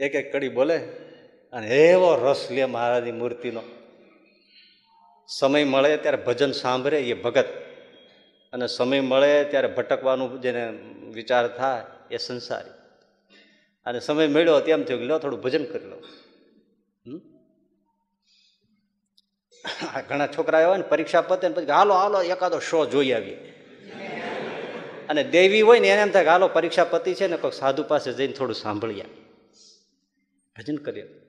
એક એક કડી બોલે, અને એવો રસ લે મહારાજની મૂર્તિનો. સમય મળે ત્યારે ભજન સાંભળે એ ભગત. અને સમય મળે ત્યારે ભટકવાનું જેને વિચાર થાય એ સંસારી. અને સમય મળ્યો તેમ થયું લો થોડું ભજન કરી લો. ઘણા છોકરા હોય ને પરીક્ષા પતે ને પછી હાલો હાલો, એકાદો શો જોઈ આવીએ. અને દેવી હોય ને એને એમ થાય હાલો પરીક્ષા પતિ છે ને કોઈ સાધુ પાસે જઈને થોડું સાંભળીએ. ભજન કરીએ.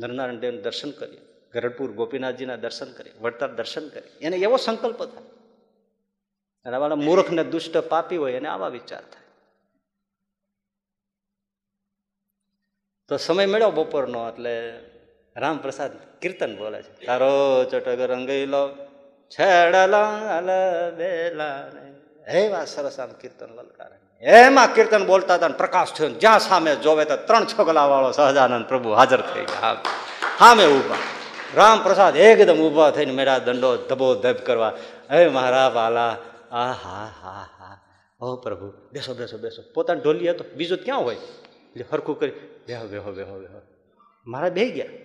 નરનારાયણ દેવનું દર્શન કર્યું ગરડપુર ગોપીનાથજીના દર્શન કરીએ. વડતાર દર્શન કરીએ. એને એવો સંકલ્પ થાય. અને આવા મૂર્ખ ને દુષ્ટ પાપી હોય એને આવા વિચાર થાય. તો સમય મળ્યો બપોરનો એટલે રામપ્રસાદ કીર્તન બોલે છે. તારો ચટગ રંગીલો છેડલા બેલા એવા સરસ આમ કીર્તન લલકારે. એમાં કીર્તન બોલતા હતા પ્રકાશ થયો જ્યાં સામે જોવે તો ત્રણ છગલા વાળો સહજાનંદ પ્રભુ હાજર થઈ ગયા. સામે ઊભા. રામપ્રસાદ એકદમ ઊભા થઈને મેરા દંડો ધબો ધબ કરવા હે મારા વાલા, આ હા હા હા. ઓ પ્રભુ, બેસો બેસો બેસો. પોતાની ઢોલી હતો. બીજું ક્યાં હોય? એટલે હરખું કરી, બેહો બેહો બેહો બેહો. મારા બે ગયા.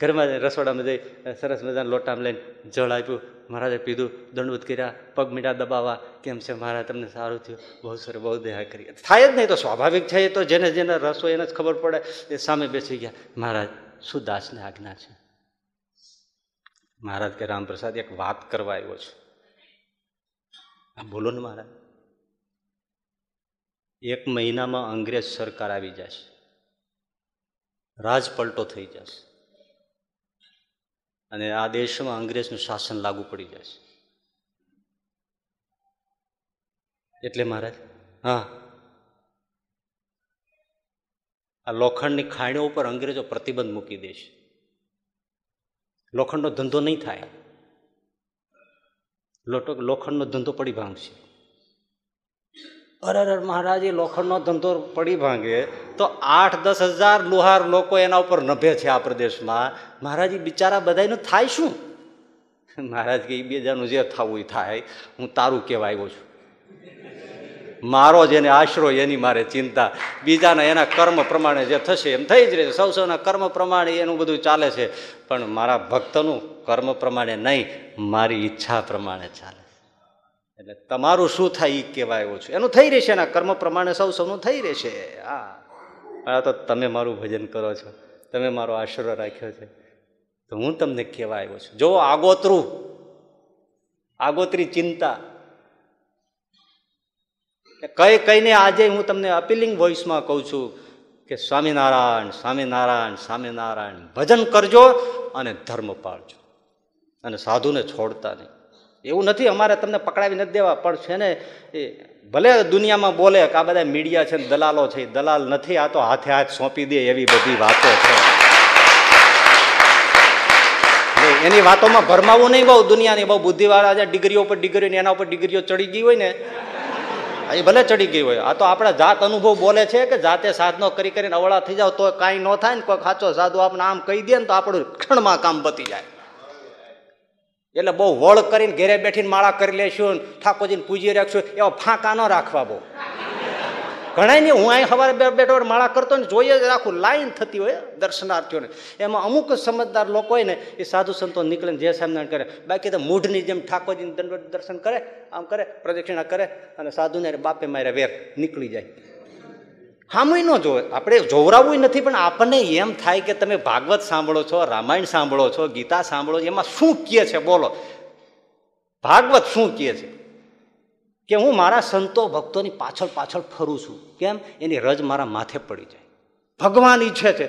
ઘરમાં રસોડામાં જઈ સરસ મજાના લોટામાં લઈને જળ આપ્યું. મહારાજે પીધું દંડવત કર્યા, પગ મીઠા દબાવવા. કેમ છે મહારાજ, તમને સારું થયું? બહુ સરસ, બહુ દયા કરી. થાય જ નહીં તો સ્વાભાવિક છે તો, જેને જેને રસ હોય એને જ ખબર પડે. એ સામે બેસી ગયા. મહારાજ શું દાસને આજ્ઞા છે. મહારાજ કે, રામપ્રસાદ, એક વાત કરવા આવ્યો છું. આ બોલો ને મહારાજ. એક મહિનામાં અંગ્રેજ સરકાર આવી જશે. રાજપલટો થઈ જશે. અને આ દેશમાં અંગ્રેજનું શાસન લાગુ પડી જાય છે. એટલે મહારાજ, હા. આ લોખંડની ખાણીઓ ઉપર અંગ્રેજો પ્રતિબંધ મૂકી દેશે લોખંડનો ધંધો નહીં થાય. લોટો, લોખંડનો ધંધો પડી ભાંગશે. અરે અરે મહારાજ, એ લોખંડનો ધંધો પડી ભાંગે તો આઠ, દસ હજાર લુહાર લોકો એના ઉપર નભે છે આ પ્રદેશમાં. મહારાજ બિચારા બધાનું થાય શું? મહારાજ કે એ બીજાનું જે થવું થાય. હું તારું કહેવા આવ્યો છું. મારો જેને આશરો, એની મારે ચિંતા. બીજાના એના કર્મ પ્રમાણે જે થશે, એમ થઈ જ રહે સૌ સૌના કર્મ પ્રમાણે એનું બધું ચાલે છે. પણ મારા ભક્તનું કર્મ પ્રમાણે નહીં, મારી ઈચ્છા પ્રમાણે ચાલે એટલે તમારું શું થાય એ કહેવા આવ્યો છું એનું થઈ રહેશે એના કર્મ પ્રમાણે સૌ સૌનું થઈ રહેશે. હા. આ તો તમે મારું ભજન કરો છો. તમે મારો આશરો રાખ્યો છે. તો હું તમને કહેવા આવ્યો છું. જો આગોતરું, આગોતરી ચિંતા. કઈ કઈને આજે હું તમને અપીલિંગ વોઇસમાં કહું છું કે સ્વામિનારાયણ સ્વામિનારાયણ સ્વામિનારાયણ, ભજન કરજો અને ધર્મ પાળજો. અને સાધુને છોડતા નહીં. એવું નથી, અમારે તમને પકડાવી નથી દેવા, પણ છે ને, એ ભલે દુનિયામાં બોલે કે આ બધા મીડિયા છે ને દલાલો છે દલાલ નથી, આ તો હાથે હાથ સોંપી દે એવી બધી વાતો છે. એની વાતોમાં ભરમાવું નહીં બહુ, દુનિયાની બહુ બુદ્ધિવાળા છે, ડિગ્રીઓ પર ડિગ્રીઓ એના ઉપર ડિગ્રીઓ ચડી ગઈ હોય ને એ ભલે ચડી ગઈ હોય, આ તો આપણા જાત અનુભવ બોલે છે કે જાતે સાધનો કરી કરીને અવળા થઈ જાવ તો કાંઈ ન થાય ને કોઈ ખાચો સાધુ આપણે આમ કહી દે ને તો આપણું ક્ષણમાં કામ પતી જાય. એટલે બહુ વળ કરીને ઘેરે બેઠીને માળા કરી લેશું ઠાકોરજીને પૂજી રાખશું, એવા ફાંકા ન રાખવા બહુ. ઘણા નહીં, હું અહીં સવારે બેઠો માળા કરતો ને જોઈએ જ રાખું, લાઈન થતી હોય દર્શનાર્થીઓને. એમાં અમુક સમજદાર લોકો હોય ને, એ સાધુ સંતો નીકળે જે સ્વામિનારાયણ કરે. બાકી તો મૂઢની જેમ ઠાકોરજીને દર્શન કરે, આમ કરે, પ્રદક્ષિણા કરે અને સાધુને બાપે મારે વેર નીકળી જાય. હામુય ન જોવે. આપણે જોવરાવું નથી, પણ આપણને એમ થાય કે તમે ભાગવત સાંભળો છો, રામાયણ સાંભળો છો, ગીતા સાંભળો છો, એમાં શું કહે છે? બોલો. ભાગવત શું કહે છે? કે હું મારા સંતો ભક્તોની પાછળ પાછળ ફરું છું. કેમ? એની રજ મારા માથે પડી જાય. ભગવાન ઈચ્છે છે.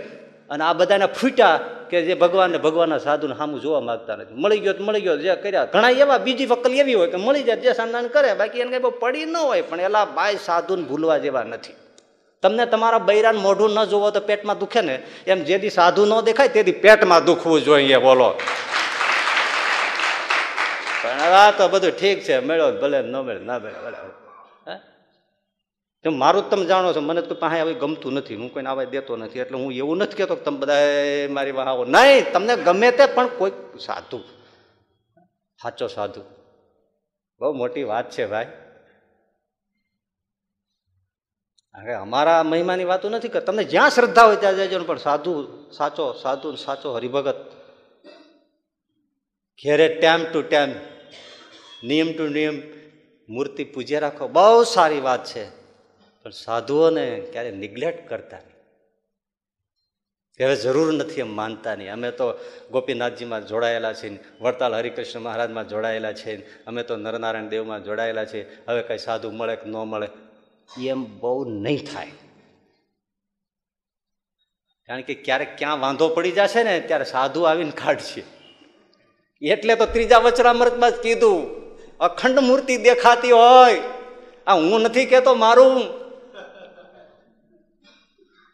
અને આ બધાને ફૂટ્યા કે જે ભગવાનને ભગવાનના સાધુને સામું જોવા માગતા નથી. મળી ગયો તો મળી ગયો, જે કર્યા. ઘણા એવા બીજી વકલ એવી હોય કે મળી જાય, જે સંદાન કરે. બાકી એને કંઈ બહુ પડી ન હોય, પણ એલા બાય સાધુને ભૂલવા જેવા નથી. તમને તમારા બૈરાન મોઢું ન જોવો તો પેટમાં દુખે ને? એમ જેથી સાધુ ન દેખાય તેથી પેટમાં દુખવું જોઈએ બોલો. પણ આ તો બધું ઠીક છે મેળો ભલે ન મળે ના મળે બરાબર હે? મારું તમે જાણો છો, મને તો પાસે આવી ગમતું નથી. હું કોઈને આવા દેતો નથી, એટલે હું એવું નથી કહેતો કે તમે બધા મારી વાહ, આવો. નહીં, તમને ગમે તે, પણ કોઈ સાધુ. સાચો સાધુ. બહુ મોટી વાત છે ભાઈ. હવે અમારા મહિમાની વાતો નથી કે તમને જ્યાં શ્રદ્ધા હોય ત્યાં જજો પણ સાધુ, સાચો સાધુ સાચો હરિભગત. ઘેરે ટાઈમ ટુ ટાઈમ નિયમ ટુ નિયમ, મૂર્તિ પૂજ્યા રાખો. બહુ સારી વાત છે. પણ સાધુઓને ક્યારે નિગ્લેક્ટ કરતા હવે જરૂર નથી એમ માનતા નહીં. અમે તો ગોપીનાથજીમાં જોડાયેલા છીએ, વડતાલ હરિકૃષ્ણ મહારાજમાં જોડાયેલા છે અમે તો નરનારાયણ દેવમાં જોડાયેલા છે હવે કંઈ સાધુ મળે કે ન મળે એમ બહુ નહીં થાય. કારણ કે ક્યારેક ક્યાં વાંધો પડી જશે ને, ત્યારે સાધુ આવીને કાઢશે. એટલે તો ત્રીજા વચરામૃતમાં જ કીધું, અખંડ મૂર્તિ દેખાતી હોય. આ હું નથી કહેતો, મારું.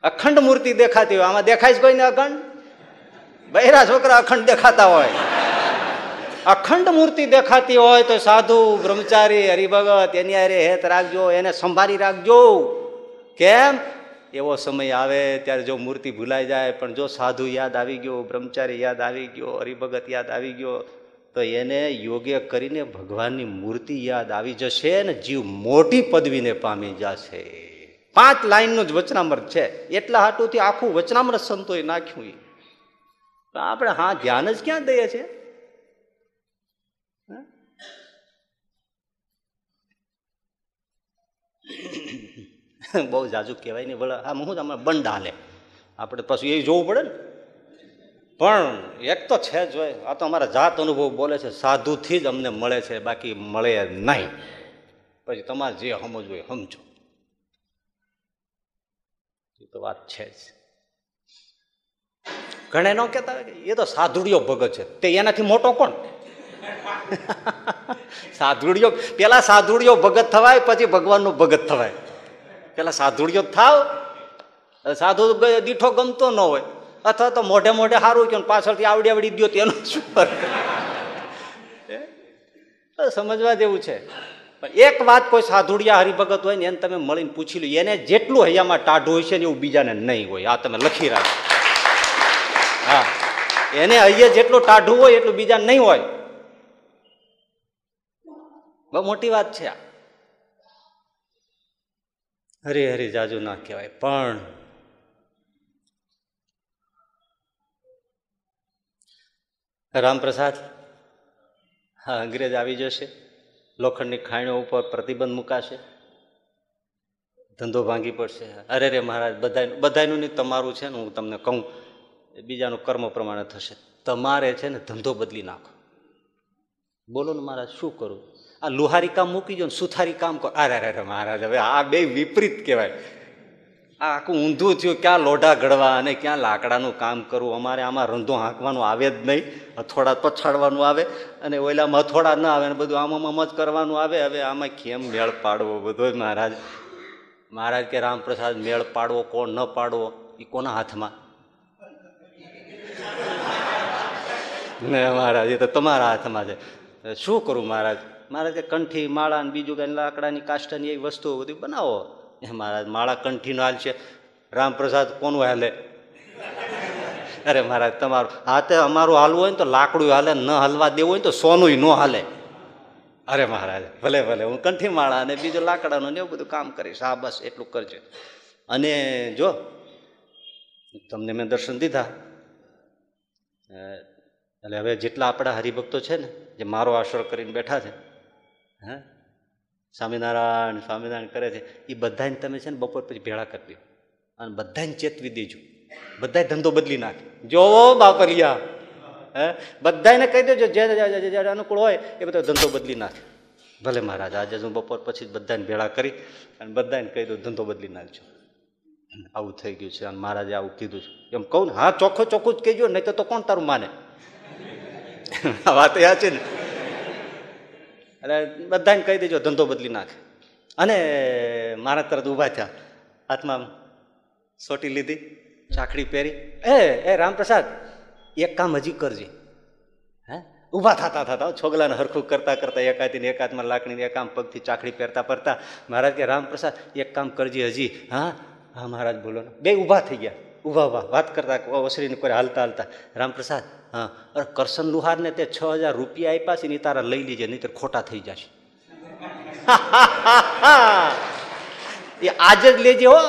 અખંડ મૂર્તિ દેખાતી હોય. આમાં દેખાય છે કોઈને અખંડ? બહેરા છોકરા અખંડ દેખાતા હોય. અખંડ મૂર્તિ દેખાતી હોય તો સાધુ, બ્રહ્મચારી, હરિભગત, એની અરે હેત રાખજો, એને સંભાળી રાખજો. કેમ? એવો સમય આવે ત્યારે જો મૂર્તિ ભૂલાઈ જાય, પણ જો સાધુ યાદ આવી ગયો, બ્રહ્મચારી યાદ આવી ગયો, હરિભગત યાદ આવી ગયો, તો એને યોગ્ય કરીને ભગવાનની મૂર્તિ યાદ આવી જશે ને જીવ મોટી પદવીને પામી જશે. પાંચ લાઈનનું જ વચનામૃત છે. એટલા હાટુથી આખું વચનામૃત સંતોએ નાખ્યું એ આપણે હા ધ્યાન જ ક્યાં દઈએ છીએ? બહુ જાજુ કહેવાય નહીં, ભલે આમ હું તમારે બંડ હાલે આપણે પાછું એ જોવું પડે ને. પણ એક તો છે જ હોય, આ તો અમારા જાત અનુભવ બોલે છે, સાધુથી જ અમને મળે છે, બાકી મળે નહીં. પછી તમારે જે સમજવું હોય સમજો. એ તો વાત છે જ. ઘણા ન કહેતા એ તો સાધુડિયો ભગત છે, તે એનાથી મોટો કોણ? સાધુડિયો પેલા સાધુડિયો ભગત થવાય, પછી ભગવાનનો ભગત થવાય. પેલા સાધુડિયો થાવ. સાધુ દીઠો ગમતો ન હોય. અથવા તો મોઢે મોઢે સારું કે પાછળથી આવડી આવડી ગયો તેનો શું સમજવા જેવું છે. એક વાત કોઈ સાધુડિયા હરિભગત હોય ને એને તમે મળીને પૂછી લો. એને જેટલું હૈયામાં ટાઢું હોય છે ને એવું બીજાને નહીં હોય. આ તમે લખી રાખો હા. એને અહીંયા જેટલું ટાઢું હોય એટલું બીજા નહીં હોય. બહુ મોટી વાત છે આ. હરે હરે જાજુ ના કહેવાય, પણ રામપ્રસાદ, હા, અંગ્રેજ આવી જશે, લોખંડની ખાણીઓ ઉપર પ્રતિબંધ મુકાશે, ધંધો ભાંગી પડશે. અરે રે મહારાજ બધા બધાનું નહીં, તમારું છે ને, હું તમને કહું, બીજાનું કર્મ પ્રમાણે થશે. તમારે છે ને ધંધો બદલી નાખો. બોલો ને મહારાજ, શું કરું? આ લુહારી કામ મૂકી દો ને સુથારી કામ કરો અરે અરે મહારાજ, હવે આ બે વિપરીત કહેવાય. આ આખું ઊંધું થયું, ક્યાં લોઢા ઘડવા અને ક્યાં લાકડાનું કામ કરવું? અમારે આમાં રંધો હાંકવાનું આવે જ નહીં. હથોડા પછાડવાનું આવે અને ઓલામાં હથોડા ન આવે ને બધું આમાં આમ જ કરવાનું આવે. હવે આમાં કેમ મેળ પાડવો બધો મહારાજ? મહારાજ કે રામપ્રસાદ, મેળ પાડવો, કોણ ન પાડવો? એ કોના હાથમાં? ને મહારાજ, એ તો તમારા હાથમાં છે. શું કરું, મહારાજ? મહારાજ કે કંઠી, માળા ને બીજું કઈ લાકડાની કાષ્ટની એવી વસ્તુઓ બધી બનાવો. એ મહારાજ માળા કંઠીનો હાલ છે. રામપ્રસાદ કોનું હાલે? અરે મહારાજ તમારું હાથે અમારું હાલવું હોય ને તો લાકડું હાલે, ન હલવા દેવું હોય તો સોનું ન હાલે. અરે મહારાજ, ભલે ભલે, હું કંઠી, માળા અને બીજું લાકડાનું ને એવું બધું કામ કરીશ. હા, બસ, એટલું કરજો. અને જો, તમને મેં દર્શન દીધા. એટલે હવે જેટલા આપણા હરિભક્તો છે ને, જે મારો આશરો કરીને બેઠા છે હે? સ્વામિનારાયણ સ્વામિનારાયણ કરે છે. એ બધાને તમે છે ને બપોર પછી ભેળા કરી દો. અને બધાને ચેતવી દેજો. બધાય ધંધો બદલી નાખે. જોવો બાપરિયા હે? બધાને કહી દેજો, જે જ્યારે અનુકૂળ હોય એ બધો ધંધો બદલી નાખે. ભલે મહારાજ, આજે હું બપોર પછી બધાને ભેળા કરી અને બધાને કહી દઉં, ધંધો બદલી નાખજો. આવું થઈ ગયું છે. અને મહારાજે આવું કીધું છે. એમ કહું ને, હા, ચોખ્ખો ચોખ્ખું જ કહેજો, નહીં તો કોણ તારું માને? વાત યા છે ને. એટલે બધાને કહી દેજો, ધંધો બદલી નાખે. અને મારા તરત ઊભા થયા. હાથમાં સોટી લીધી ચાકડી પહેરી. એ એ રામપ્રસાદ, એક કામ હજી કરજે. હે? ઊભા થતા થતા છોગલાને હરખું કરતા કરતા એકાદીને એકાદમાં લાકડીને એક આમ પગથી ચાકડી પહેરતા પહેરતા મહારાજ કે, રામપ્રસાદ, એક કામ કરજે હજી. હા? હા, મહારાજ બોલો, બે ઊભા થઈ ગયા. ઊભા ઊભા વાત કરતા, ઓસરીને કોઈ હાલતા હાલતા, રામપ્રસાદ હા, અરે કરશન લુહારને તે છ હજાર રૂપિયા આપ્યા છે ને તારા લઈ લીજે નહીં ખોટા થઈ જશે. એ આજે જ લેજે હો,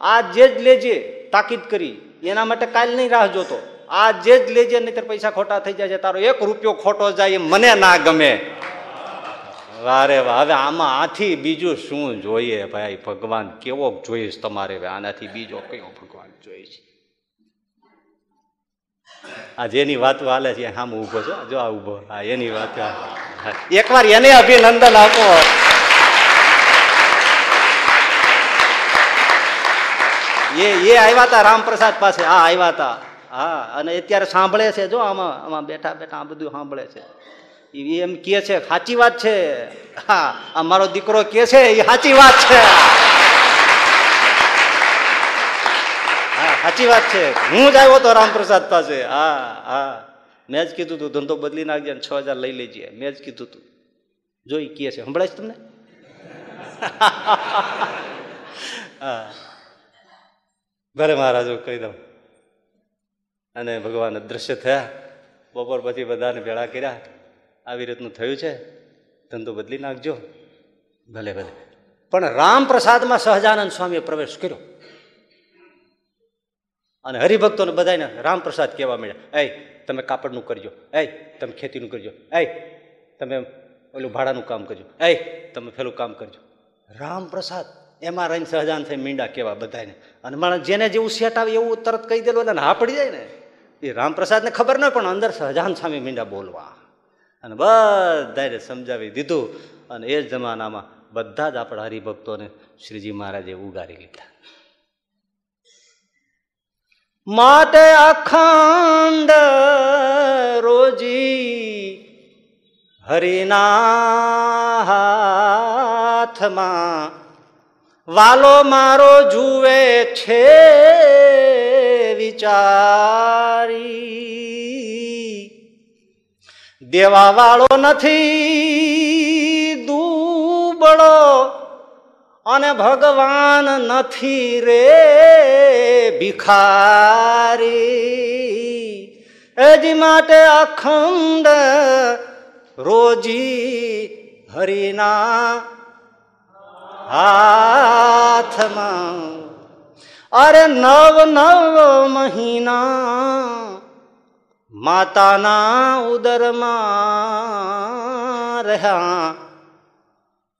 આજે જ લેજે તાકીદ કરી. એના માટે કાલ નહીં રાહ જોતો. આજે જ લેજે નહીં પૈસા ખોટા થઈ જાય તારો એક રૂપિયો ખોટો જાય એ મને ના ગમે. વારે વાહ, હવે આમાં આથી બીજું શું જોઈએ ભાઈ? ભગવાન કેવો જોઈશ તમારે? આનાથી બીજો કયો ભગવાન જોઈએ છે આ જેની વાતો હાલે છે, આમ ઊભો છો? જો આ ઊભો. હા એની વાત એકવાર એને અભિનંદન આપો. એ એ આવ્યા હતા રામપ્રસાદ પાસે. હા, આવ્યા હતા હા, અને અત્યારે સાંભળે છે, જો આમાં આમાં બેઠા બેઠા આ બધું સાંભળે છે. એ એમ કે છે, સાચી વાત છે. હા, આ મારો દીકરો કે છે એ સાચી વાત છે હા સાચી વાત છે. હું જ આવ્યો તો રામપ્રસાદ પાસે. હા હા. મેં જ કીધું તું, ધંધો બદલી નાખજે છ હજાર લઈ લેજે. મેં જ કીધું તું. જોઈ એ કહે છે. સંભળાય છે તમને? હા. ભલે મહારાજો, કહી દઉં. અને ભગવાન દ્રશ્ય થયા. બપોર પછી બધાને ભેળા કર્યા. આવી રીતનું થયું છે. ધંધો બદલી નાખજો. ભલે ભલે. પણ રામપ્રસાદમાં સહજાનંદ સ્વામીએ પ્રવેશ કર્યો. અને હરિભક્તોને બધાને રામપ્રસાદ કહેવા મળ્યા એ તમે કાપડનું કરજો. એ તમે ખેતીનું કરજો. એ તમે ઓલું ભાડાનું કામ કરજો. એ તમે પેલું કામ કરજો. રામપ્રસાદ, એમાં રહીને સહજાન થઈ મીંડા કેવા બધાને અને માણસ જેને જેવું સેટ આવે એવું તરત કહી દેલું અને હા પડી જાય ને. એ રામપ્રસાદને ખબર ન પણ અંદર સહજાન સામે મીંડા બોલવા. અને બધાને સમજાવી દીધું. અને એ જમાનામાં બધા જ આપણા હરિભક્તોને શ્રીજી મહારાજે ઉગારી લીધા. માટે અખંડ રોજી હરિના હાથમાં. વાલો મારો જુએ છે વિચારી. દેવા વાળો નથી દુબળો. અને ભગવાન નથી રે ભિખારી. એજી માટે અખંડ રોજી હરિના હાથમાં. અરે નવ નવ મહિના માતાના ઉદરમાં રહ્યા.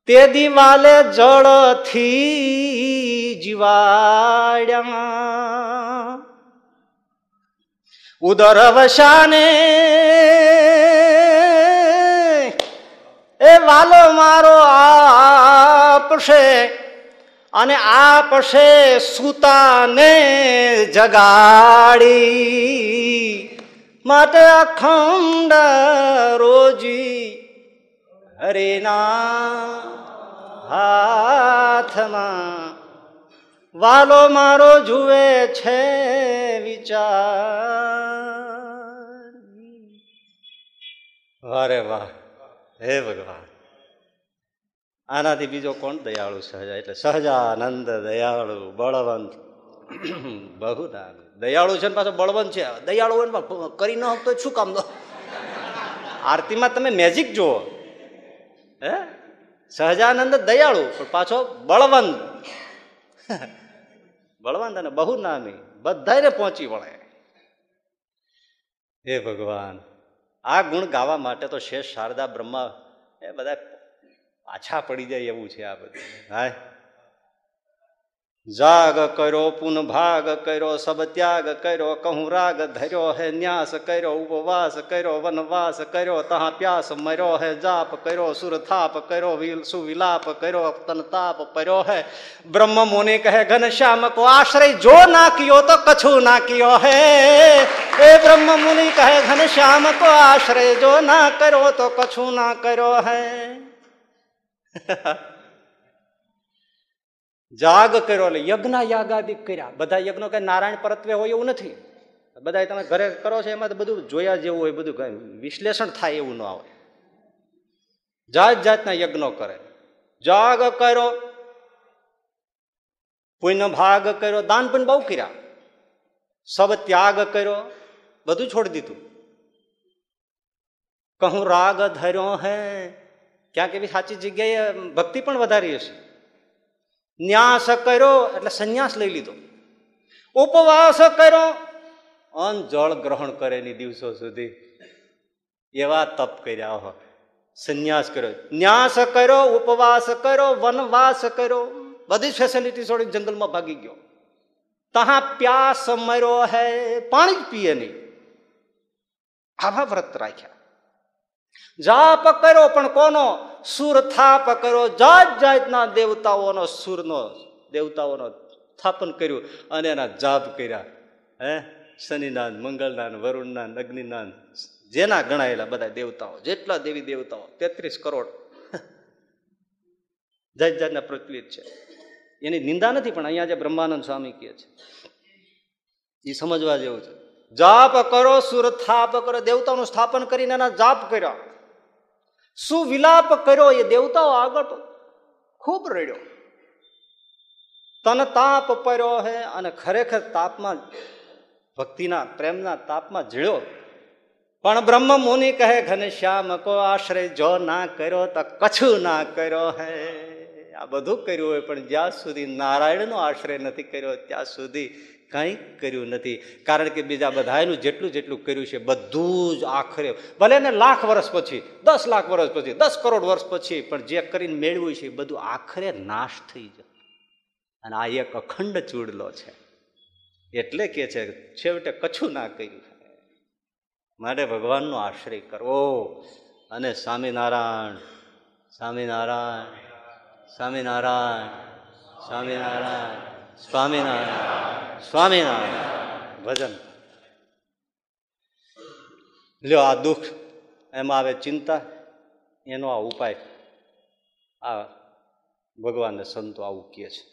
તે દિવાલે જળથી જીવાડ્યા. ઉદર વશાને એ વાલો મારો આપશે અને આપશે સુતાને જગાડી. માટે અખંડ રોજી હરેના હાથમાં વાલો મારો જુએ છે વિચાર વારે વાહ હે ભગવાન આનાથી બીજો કોણ દયાળુ સહજા? એટલે સહજાનંદ દયાળુ, બળવંત બહુ દયાળુ છે ને પાછો બળવંત છે. દયાળુ ને કરી ન તો શું કામ? દો આરતીમાં તમે મેજિક જુઓ. હે? સહજાનંદ દયાળુ, પણ પાછો બળવંત. બળવંત અને બહુ નામી બધાને પહોંચી વળે. હે ભગવાન, આ ગુણ ગાવા માટે તો શેષ શારદા બ્રહ્મા એ બધા પાછા પડી જાય એવું છે આ બધું. હા जाग करो, पुन भाग करो, सब त्याग करो, कहूँ राग धरो, है न्यास करो, उपवास करो, वनवास करो, तहाँ प्यास मरो, है जाप करो, सुर थाप करो, विल सुविलाप करो, तन ताप परो, है। ब्रह्म मुनि कहे, घन श्याम को आश्रय जो ना कियो तो कछु ना कियो, है। ए ब्रह्म मुनि कहे, घन श्याम को आश्रय जो ना करो तो कछु ना करो, है। જાગ કર્યો એટલે યજ્ઞ યાગાદિક કર્યા બધા યજ્ઞો કઈ નારાયણ પરત્વે હોય એવું નથી. બધા તમે ઘરે કરો છો એમાં બધું જોયા જેવું હોય, બધું કઈ વિશ્લેષણ થાય એવું ન આવે જાત જાતના યજ્ઞો કરે. જાગ કર્યો, પુણ્ય ભાગ કર્યો, દાન પણ બહુ કર્યા. સબ ત્યાગ કર્યો, બધું છોડી દીધું. કહું, રાગ ધર્યો હે. ક્યાંક એવી સાચી જગ્યાએ ભક્તિ પણ વધારી હશે. ન્યાસ કર્યો એટલે સંન્યાસ લઈ લીધો. ઉપવાસ કર્યો અન જળ ગ્રહણ કરેની દિવસો સુધી. એવા તપ કર્યા હો સંન્યાસ કર્યો. ન્યાસ કર્યો, ઉપવાસ કર્યો, વનવાસ કર્યો. બધી ફેસિલિટી છોડી જંગલમાં ભાગી ગયો. તહા પ્યાસ મર્યો હે, પાણી જ પીએ નહીં. આવા વ્રત રાખ્યા. જાપ કર્યો પણ કોનો? સુર થાપ કર્યો, જાત જાતના દેવતાઓનો સુરનો, દેવતાઓનો સ્થાપન કર્યું અને એના જાપ કર્યા. હે? શનિનાથ મંગળનાન વરુણનાથ અગ્નિનાથ જેના ગણાયેલા બધા દેવતાઓ, જેટલા દેવી દેવતાઓ, તેત્રીસ કરોડ. જાત જાતના પ્રચલિત છે. એની નિંદા નથી, પણ અહીંયા જે બ્રહ્માનંદ સ્વામી કહે છે, એ સમજવા જેવું છે. જાપ કરો, સુર થાપ કરો, દેવતાઓનું સ્થાપન કરીને એના જાપ કર્યા. શું વિલાપ કર્યો એ દેવતાઓ આગળ ખૂબ રડ્યો. તન તાપ પડ્યો હે અને ખરેખર તાપમાં, ભક્તિના પ્રેમના તાપમાં ઝીળ્યો પણ બ્રહ્મ મુનિ કહે ઘનશ્યામ કો આશ્રય જો ના કર્યો તો કછું ના કર્યો હે. આ બધું કર્યું હોય, પણ જ્યાં સુધી નારાયણનો આશ્રય નથી કર્યો, ત્યાં સુધી કંઈ કર્યું નથી. કારણ કે બીજા બધાનું જેટલું જેટલું કર્યું છે, બધું જ આખરે. ભલે ને લાખ વર્ષ પછી, દસ લાખ વર્ષ પછી, દસ કરોડ વર્ષ પછી, પણ જે કરીને મેળવ્યું છે, એ બધું આખરે નાશ થઈ જાય અને આ એક અખંડ ચૂડલો છે. એટલે કે છે, છેવટે કછું ના કર્યું માટે ભગવાનનો આશ્રય કરવો. અને સ્વામિનારાયણ સ્વામિનારાયણ સ્વામિનારાયણ સ્વામિનારાયણ. સ્વામિનારાયણ સ્વામિનારાયણ, ભજન. લ્યો, આ દુઃખ એમાં આવે ચિંતા, એનો આ ઉપાય. આ ભગવાનને સંતો આવું કહે છે.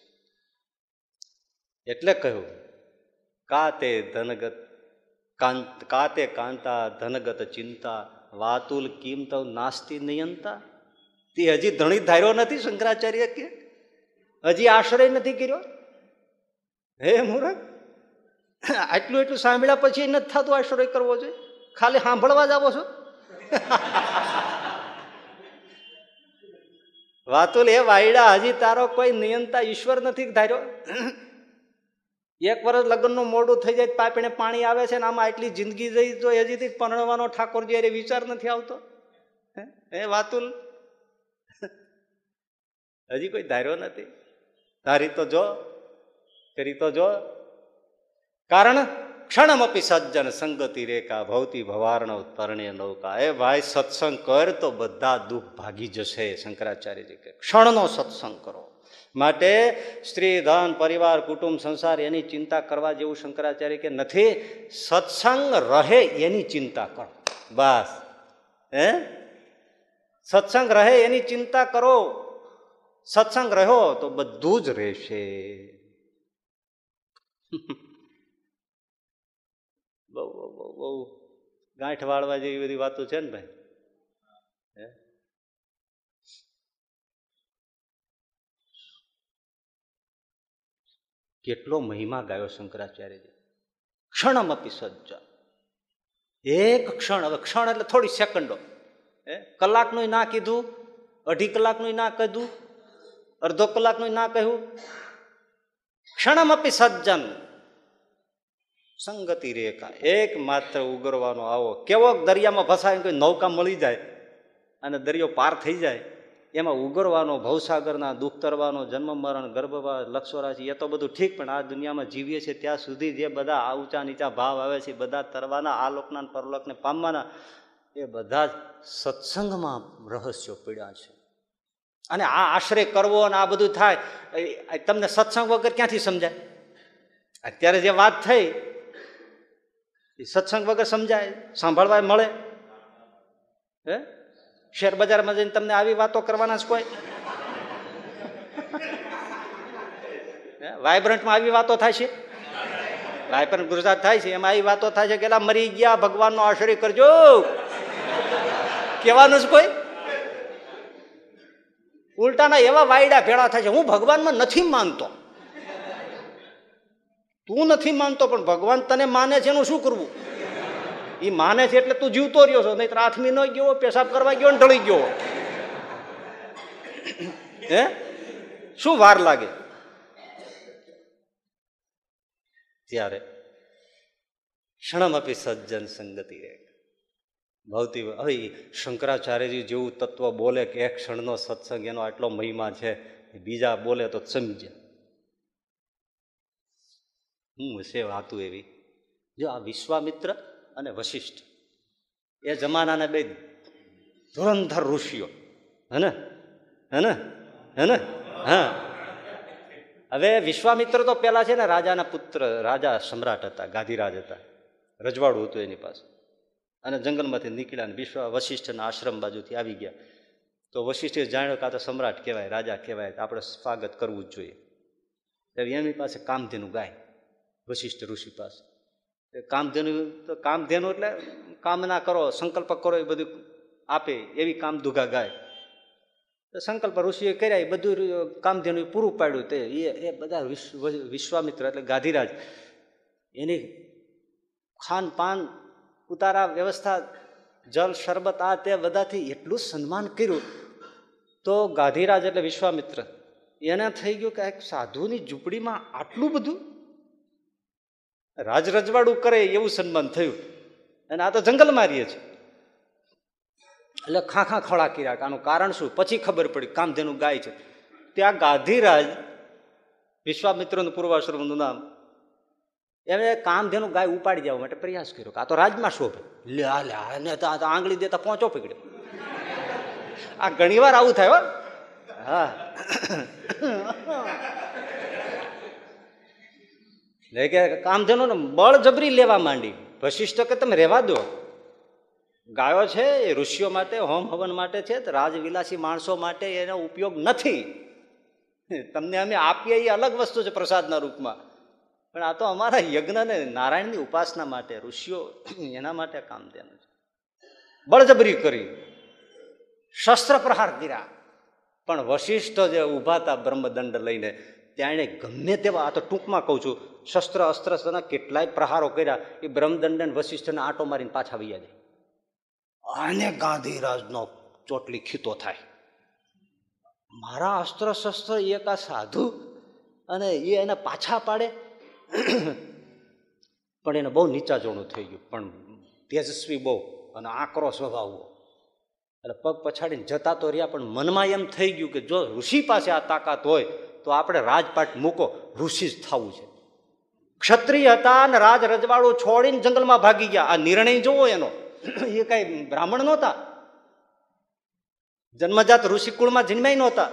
એટલે કહ્યું કા તે ધનગત કાંત, કાતે કાંતા ધનગત ચિંતા, વાતુલ કિંમત નાસ્તી નિયંતા. તે હજી ધણી ધાર્યો નથી શંકરાચાર્ય કે? હજી આશ્રય નથી કર્યો? હે મુરત આટલું એટલું સાંભળ્યા પછી નથી થતું આશ્રય કરવો જોઈએ? ખાલી સાંભળવા જ આવો છો? વાતુલ એ વાયડા, હજી તારો કોઈ નિયંતા ઈશ્વર નથી ધાર્યો? એક વર્ષ લગ્નનું મોડું થઈ જાય પાપીને પાણી આવે છે ને આમાં આટલી જિંદગી જઈ તો હજીથી પરણવાનો ઠાકોરજી અરે વિચાર નથી આવતો? હે? વાતુલ હજી કોઈ ધાર્યો નથી? ધારી તો જો. કરી તો જો. કારણ ક્ષણમપી સજ્જન સંગતિ રેખા ભવતી ભવાર્ણવ તરણે નૌકા. એ ભાઈ સત્સંગ કર તો બધા દુઃખ ભાગી જશે, શંકરાચાર્યજી કે. ક્ષણનો સત્સંગ કરો. માટે સ્ત્રી, ધન, પરિવાર, કુટુંબ, સંસાર એની ચિંતા કરવા જેવું શંકરાચાર્ય કે નથી. સત્સંગ રહે એની ચિંતા કરો. બસ. હે? સત્સંગ રહે એની ચિંતા કરો. સત્સંગ રહ્યો તો બધું જ રહેશે. બહુ બહુ બહુ ગાંઠ વાળવા જેવી બધી વાતો છે ને ભાઈ. કેટલો મહિમા ગાયો શંકરાચાર્યજી. ક્ષણમ આપી સજ્જ. એક ક્ષણ, હવે ક્ષણ એટલે થોડી સેકન્ડો. હે? કલાકનું ના કીધું, અઢી કલાકનું ના કીધું, અડધો કલાકનું ના કહ્યું ક્ષણમ આપી સજ્જન. સંગતિ રેખા એક માત્ર ઉગરવાનો આવો. કેવો દરિયામાં ફસાય કોઈ નૌકા મળી જાય અને દરિયો પાર થઈ જાય, એમાં ઉગરવાનો, ભવસાગરના, દુઃખ તરવાનો, જન્મ, મરણ ગર્ભવા લક્ષોરાશી એ તો બધું ઠીક, પણ આ દુનિયામાં જીવીએ છીએ ત્યાં સુધી જે બધા આ ઊંચા નીચા ભાવ આવે છે બધા તરવાના, આ લોકના પરલોકને પામવાના, એ બધા જ સત્સંગમાં રહસ્યો પીડ્યા છે. અને આ આશ્રય કરવો અને આ બધું થાય તમને સત્સંગ વગર ક્યાંથી સમજાય? અત્યારે જે વાત થઈ, એ સત્સંગ વગર સમજાય સાંભળવા મળે. હે? શેર બજારમાં જઈને તમને આવી વાતો કરવાના છે કોઈ? વાયબ્રન્ટમાં આવી વાતો થાય છે? વાયબ્રન્ટ ગુજરાત થાય છે, એમાં આવી વાતો થાય છે કે મરી ગયા, ભગવાનનો આશ્રય કરજો. કહેવાનું જ કોઈ? ઉલટાના એવા વાયડા ભેળા થાય છે, હું ભગવાનમાં નથી માનતો. તું નથી માનતો, પણ ભગવાન તને માને છે એનું શું કરવું? એ માને છે એટલે તું જીવતો રહ્યો છો નહીં આથમી ન ગયો પેશાબ કરવા ગયો ને ઢળી ગયો હે? શું વાર લાગે? ત્યારે ક્ષણમ આપી સજ્જન સંગતિ રે ભૌતિક હવે શંકરાચાર્યજી જેવું તત્વ બોલે કે એક ક્ષણનો સત્સંગ, એનો આટલો મહિમા છે બીજા બોલે તો સમજે હું હશે વાતું એવી. જો આ વિશ્વામિત્ર અને વશિષ્ઠ, એ જમાનાના બે ધુરંધર ઋષિઓ. હે હે હે હા. હવે વિશ્વામિત્ર તો પેલા છે ને રાજાના પુત્ર, રાજા સમ્રાટ હતા, ગાંધીરાજ હતા. રજવાડું હતું એની પાસે. અને જંગલમાંથી નીકળ્યા અને વિશ્વ વશિષ્ઠના આશ્રમ બાજુથી આવી ગયા. તો વશિષ્ઠે જાણ્યો કે તો સમ્રાટ કહેવાય, રાજા કહેવાય આપણે સ્વાગત કરવું જ જોઈએ. હવે એની પાસે કામધેનું ગાય, વશિષ્ઠ ઋષિ પાસે. કામધેનુ તો કામધેનુ એટલે કામના કરો, સંકલ્પ કરો, એ બધું આપે, એવી કામધુગા ગાય. તો સંકલ્પ ઋષિએ કર્યા, એ બધું કામધેનુ પૂરું પાડ્યું તે. એ એ બધા વિશ્વ, વિશ્વામિત્ર એટલે ગાંધીરાજ. એની ખાન પાન ઉતારા વ્યવસ્થા, જલ, શરબત, આ તે બધાથી એટલું સન્માન કર્યું. તો ગાંધીરાજ એટલે વિશ્વામિત્ર. એને થઈ ગયું કે એક સાધુની ઝૂંપડીમાં આટલું બધું? રાજ રજવાડું કરે એવું સન્માન થયું. અને આ તો જંગલ મારીએ છે. એટલે ખાખા ખોળા કર્યા આનું કારણ શું? પછી ખબર પડી કામધેનું ગાય છે. ત્યાં ગાંધીરાજ વિશ્વામિત્રનું પૂર્વાશ્રમનું નામ એમણે કામધેનું ગાય ઉપાડી જવા માટે પ્રયાસ કર્યો કે આ તો રાજમાં શોભે. લે, આ લે આને તો આંગળી દેતા પહોંચો પકડ્યો આ ઘણીવાર આવું થાય હો. એટલે કે કામધેનું ને બળજબરી લેવા માંડી. વશિષ્ઠ કે તમે રહેવા દો. ગાયો છે એ ઋષિઓ માટે, હોમ હવન માટે છે રાજવિલાસી માણસો માટે એનો ઉપયોગ નથી. તમને અમે આપીએ એ અલગ વસ્તુ છે પ્રસાદના રૂપમાં. પણ આ તો અમારા યજ્ઞને નારાયણની ઉપાસના માટે, ઋષિઓ એના માટે કામ દેનું છે. બળજબરી કરી, શસ્ત્ર પ્રહાર કર્યા. પણ વશિષ્ઠ જે ઊભા હતા બ્રહ્મદંડ લઈને, ત્યાં એણે ગમે તેવા, આ તો ટૂંકમાં કહું છું, શસ્ત્ર અસ્ત્રના કેટલાય પ્રહારો કર્યા, એ બ્રહ્મદંડને વશિષ્ઠને આંટો મારીને પાછા વૈયા જાય આને ગાંધીરાજનો ચોટલી ખીતો થાય. મારા અસ્ત્ર શસ્ત્ર એક આ સાધુ અને એ એને પાછા પાડે પણ એને બહુ નીચા જોણું થઈ ગયું. પણ તેજસ્વી બહુ અને આકરો સ્વભાવ એટલે પગ પછાડીને જતા તો રહ્યા, પણ મનમાં એમ થઈ ગયું કે જો ઋષિ પાસે આ તાકાત હોય, તો આપણે રાજપાટ મૂકો. ઋષિ જ થવું છે. ક્ષત્રિય હતા અને રાજ રજવાડું છોડીને જંગલમાં ભાગી ગયા. આ નિર્ણય જોવો એનો. એ કઈ બ્રાહ્મણ નહોતા. જન્મજાત ઋષિકુળમાં જન્માય નહોતા.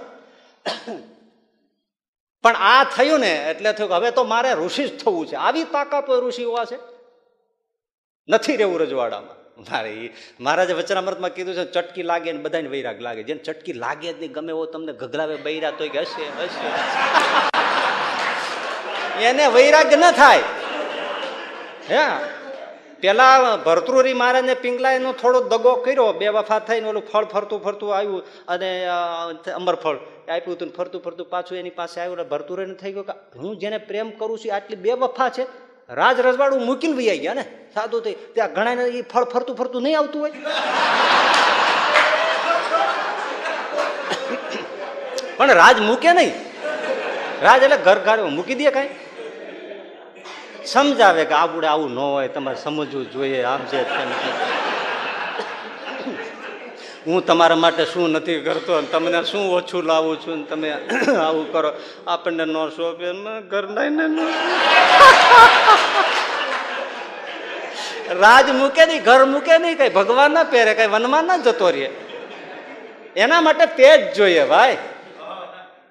પણ આ થયું ને એટલે થયું કે હવે તો મારે ઋષિ જ થવું છે. આવી તાકાત ઋષિ હોવા છે? નથી રહેવું રજવાડામાં. મારે એ મહારાજે વચનામૃતમાં કીધું છે, ચટકી લાગે ને બધાને વૈરાગ લાગે. જેને ચટકી લાગે જ નહીં, ગમે એવો તમને ગગલાવે બૈરા તો હશે હશે. એને વૈરાગ ન થાય. હે? પેલા ભરતૃરી મહારાજને પિંગલાયનો થોડો દગો કર્યો, બે વફા થઈને ઓલું ફળ ફરતું ફરતું આવ્યું અને અમર ફળ આપ્યું હતું ફરતું ફરતું પાછું એની પાસે આવ્યું એટલે ભરતુરીને થઈ ગયું કે હું જેને પ્રેમ કરું છું આટલી બે વફા છે, રાજ રજવાડું મૂકીને વૈયા ગયા ને, સાદું થઈ. ત્યાં ઘણા એ ફળ ફરતું ફરતું નહીં આવતું હોય. પણ રાજ મૂકે નહીં. રાજ એટલે ઘર ઘર મૂકી દે કાંઈ. સમજાવે કે આ બુડે આવું ન હોય, તમારે સમજવું જોઈએ, આમ છે. હું તમારા માટે શું નથી કરતો અને તમને શું ઓછું લાવું છું ને તમે આવું કરો. આપણને ન શોભે ઘર લઈને રાજ મૂકે નહીં, ઘર મૂકે નહીં, કઈ ભગવાન ના પહેરે, કઈ વનમાં ના જતો રહે. એના માટે તેજ જોઈએ ભાઈ.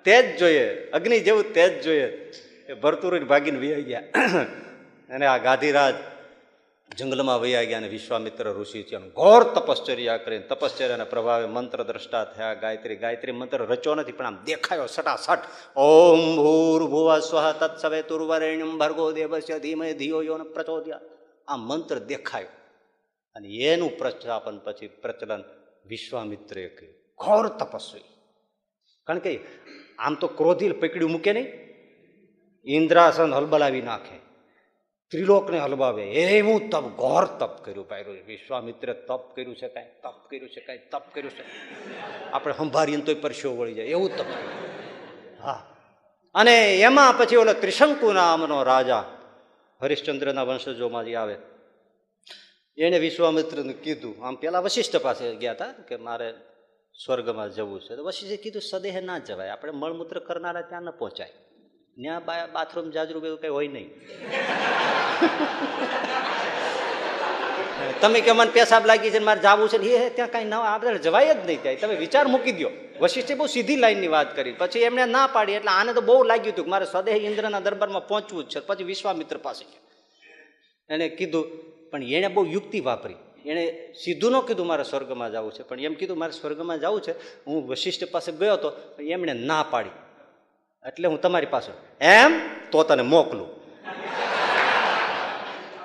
તેજ જોઈએ. અગ્નિ જેવું તેજ જોઈએ. એ ભરતુર ભાગીને વિયા ગયા. અને આ ગાંધીરાજ જંગલમાં વૈયા ગયા અને વિશ્વામિત્ર ઋષિ છે ઘોર તપશ્ચર્યા કરીને તપશ્ચર્યાના પ્રભાવે મંત્ર દ્રષ્ટા થયા, ગાયત્રી ગાયત્રી મંત્ર રચ્યો નથી, પણ આમ દેખાયો સટાસટ. ઓમ ભૂર્ભુવા ભુવ સ્વ તત્સવે તુર્વરેણ્યમ ભર્ગો દેવસ્ય ધીમે ધિયો યો પ્રચોદ્યા. આ મંત્ર દેખાયો. અને એનું પ્રસ્થાપન પછી પ્રચલન વિશ્વામિત્રે કર્યું. ઘોર તપસ્વી. કારણ કે આમ તો ક્રોધી પકડ્યું મૂકે નહીં. ઇન્દ્રાસન હલબલાવી નાખે. ત્રિલોકને હલવાવે. એવું તપ, ઘોર તપ કર્યું પાયરું વિશ્વામિત્રે તપ કર્યું છે કાંઈ તપ કર્યું છે કાંઈ તપ કર્યું છે આપણે સંભાળીને તોય પરસ્યો વળી જાય. એવું તપ હા. અને એમાં પછી ઓલો ત્રિશંકુ નામનો રાજા હરિશ્ચંદ્રના વંશજોમાં જે આવે એણે વિશ્વામિત્રને કીધું. આમ પેલા વશિષ્ઠ પાસે ગયા હતા કે મારે સ્વર્ગમાં જવું છે. તો વશિષ્ઠે કીધું, સદેહ ના જવાય. આપણે મળમૂત્ર કરનારા ત્યાં ન પહોંચાય. ત્યાં બાથરૂમ જાજરૂ એવું કઈ હોય નહીં. તમે કે મને પેશાબ લાગી છે મારે જવું છે ને એ ત્યાં કાંઈ ના આપણે જવાય જ નહીં ત્યાં. તમે વિચાર મૂકી દો વશિષ્ઠે બહુ સીધી લાઈનની વાત કરી. પછી એમણે ના પાડી, એટલે આને તો બહુ લાગ્યું હતું કે મારે સ્વદેહ ઇન્દ્રના દરબારમાં પહોંચવું જ છે. પછી વિશ્વામિત્ર પાસે એને કીધું, પણ એણે બહુ યુક્તિ વાપરી. એણે સીધું ન કીધું મારે સ્વર્ગમાં જવું છે. પણ એમ કીધું, મારે સ્વર્ગમાં જવું છે. હું વશિષ્ઠ પાસે ગયો હતો એમણે ના પાડી. એટલે હું તમારી પાસે એમ? તો તને મોકલું.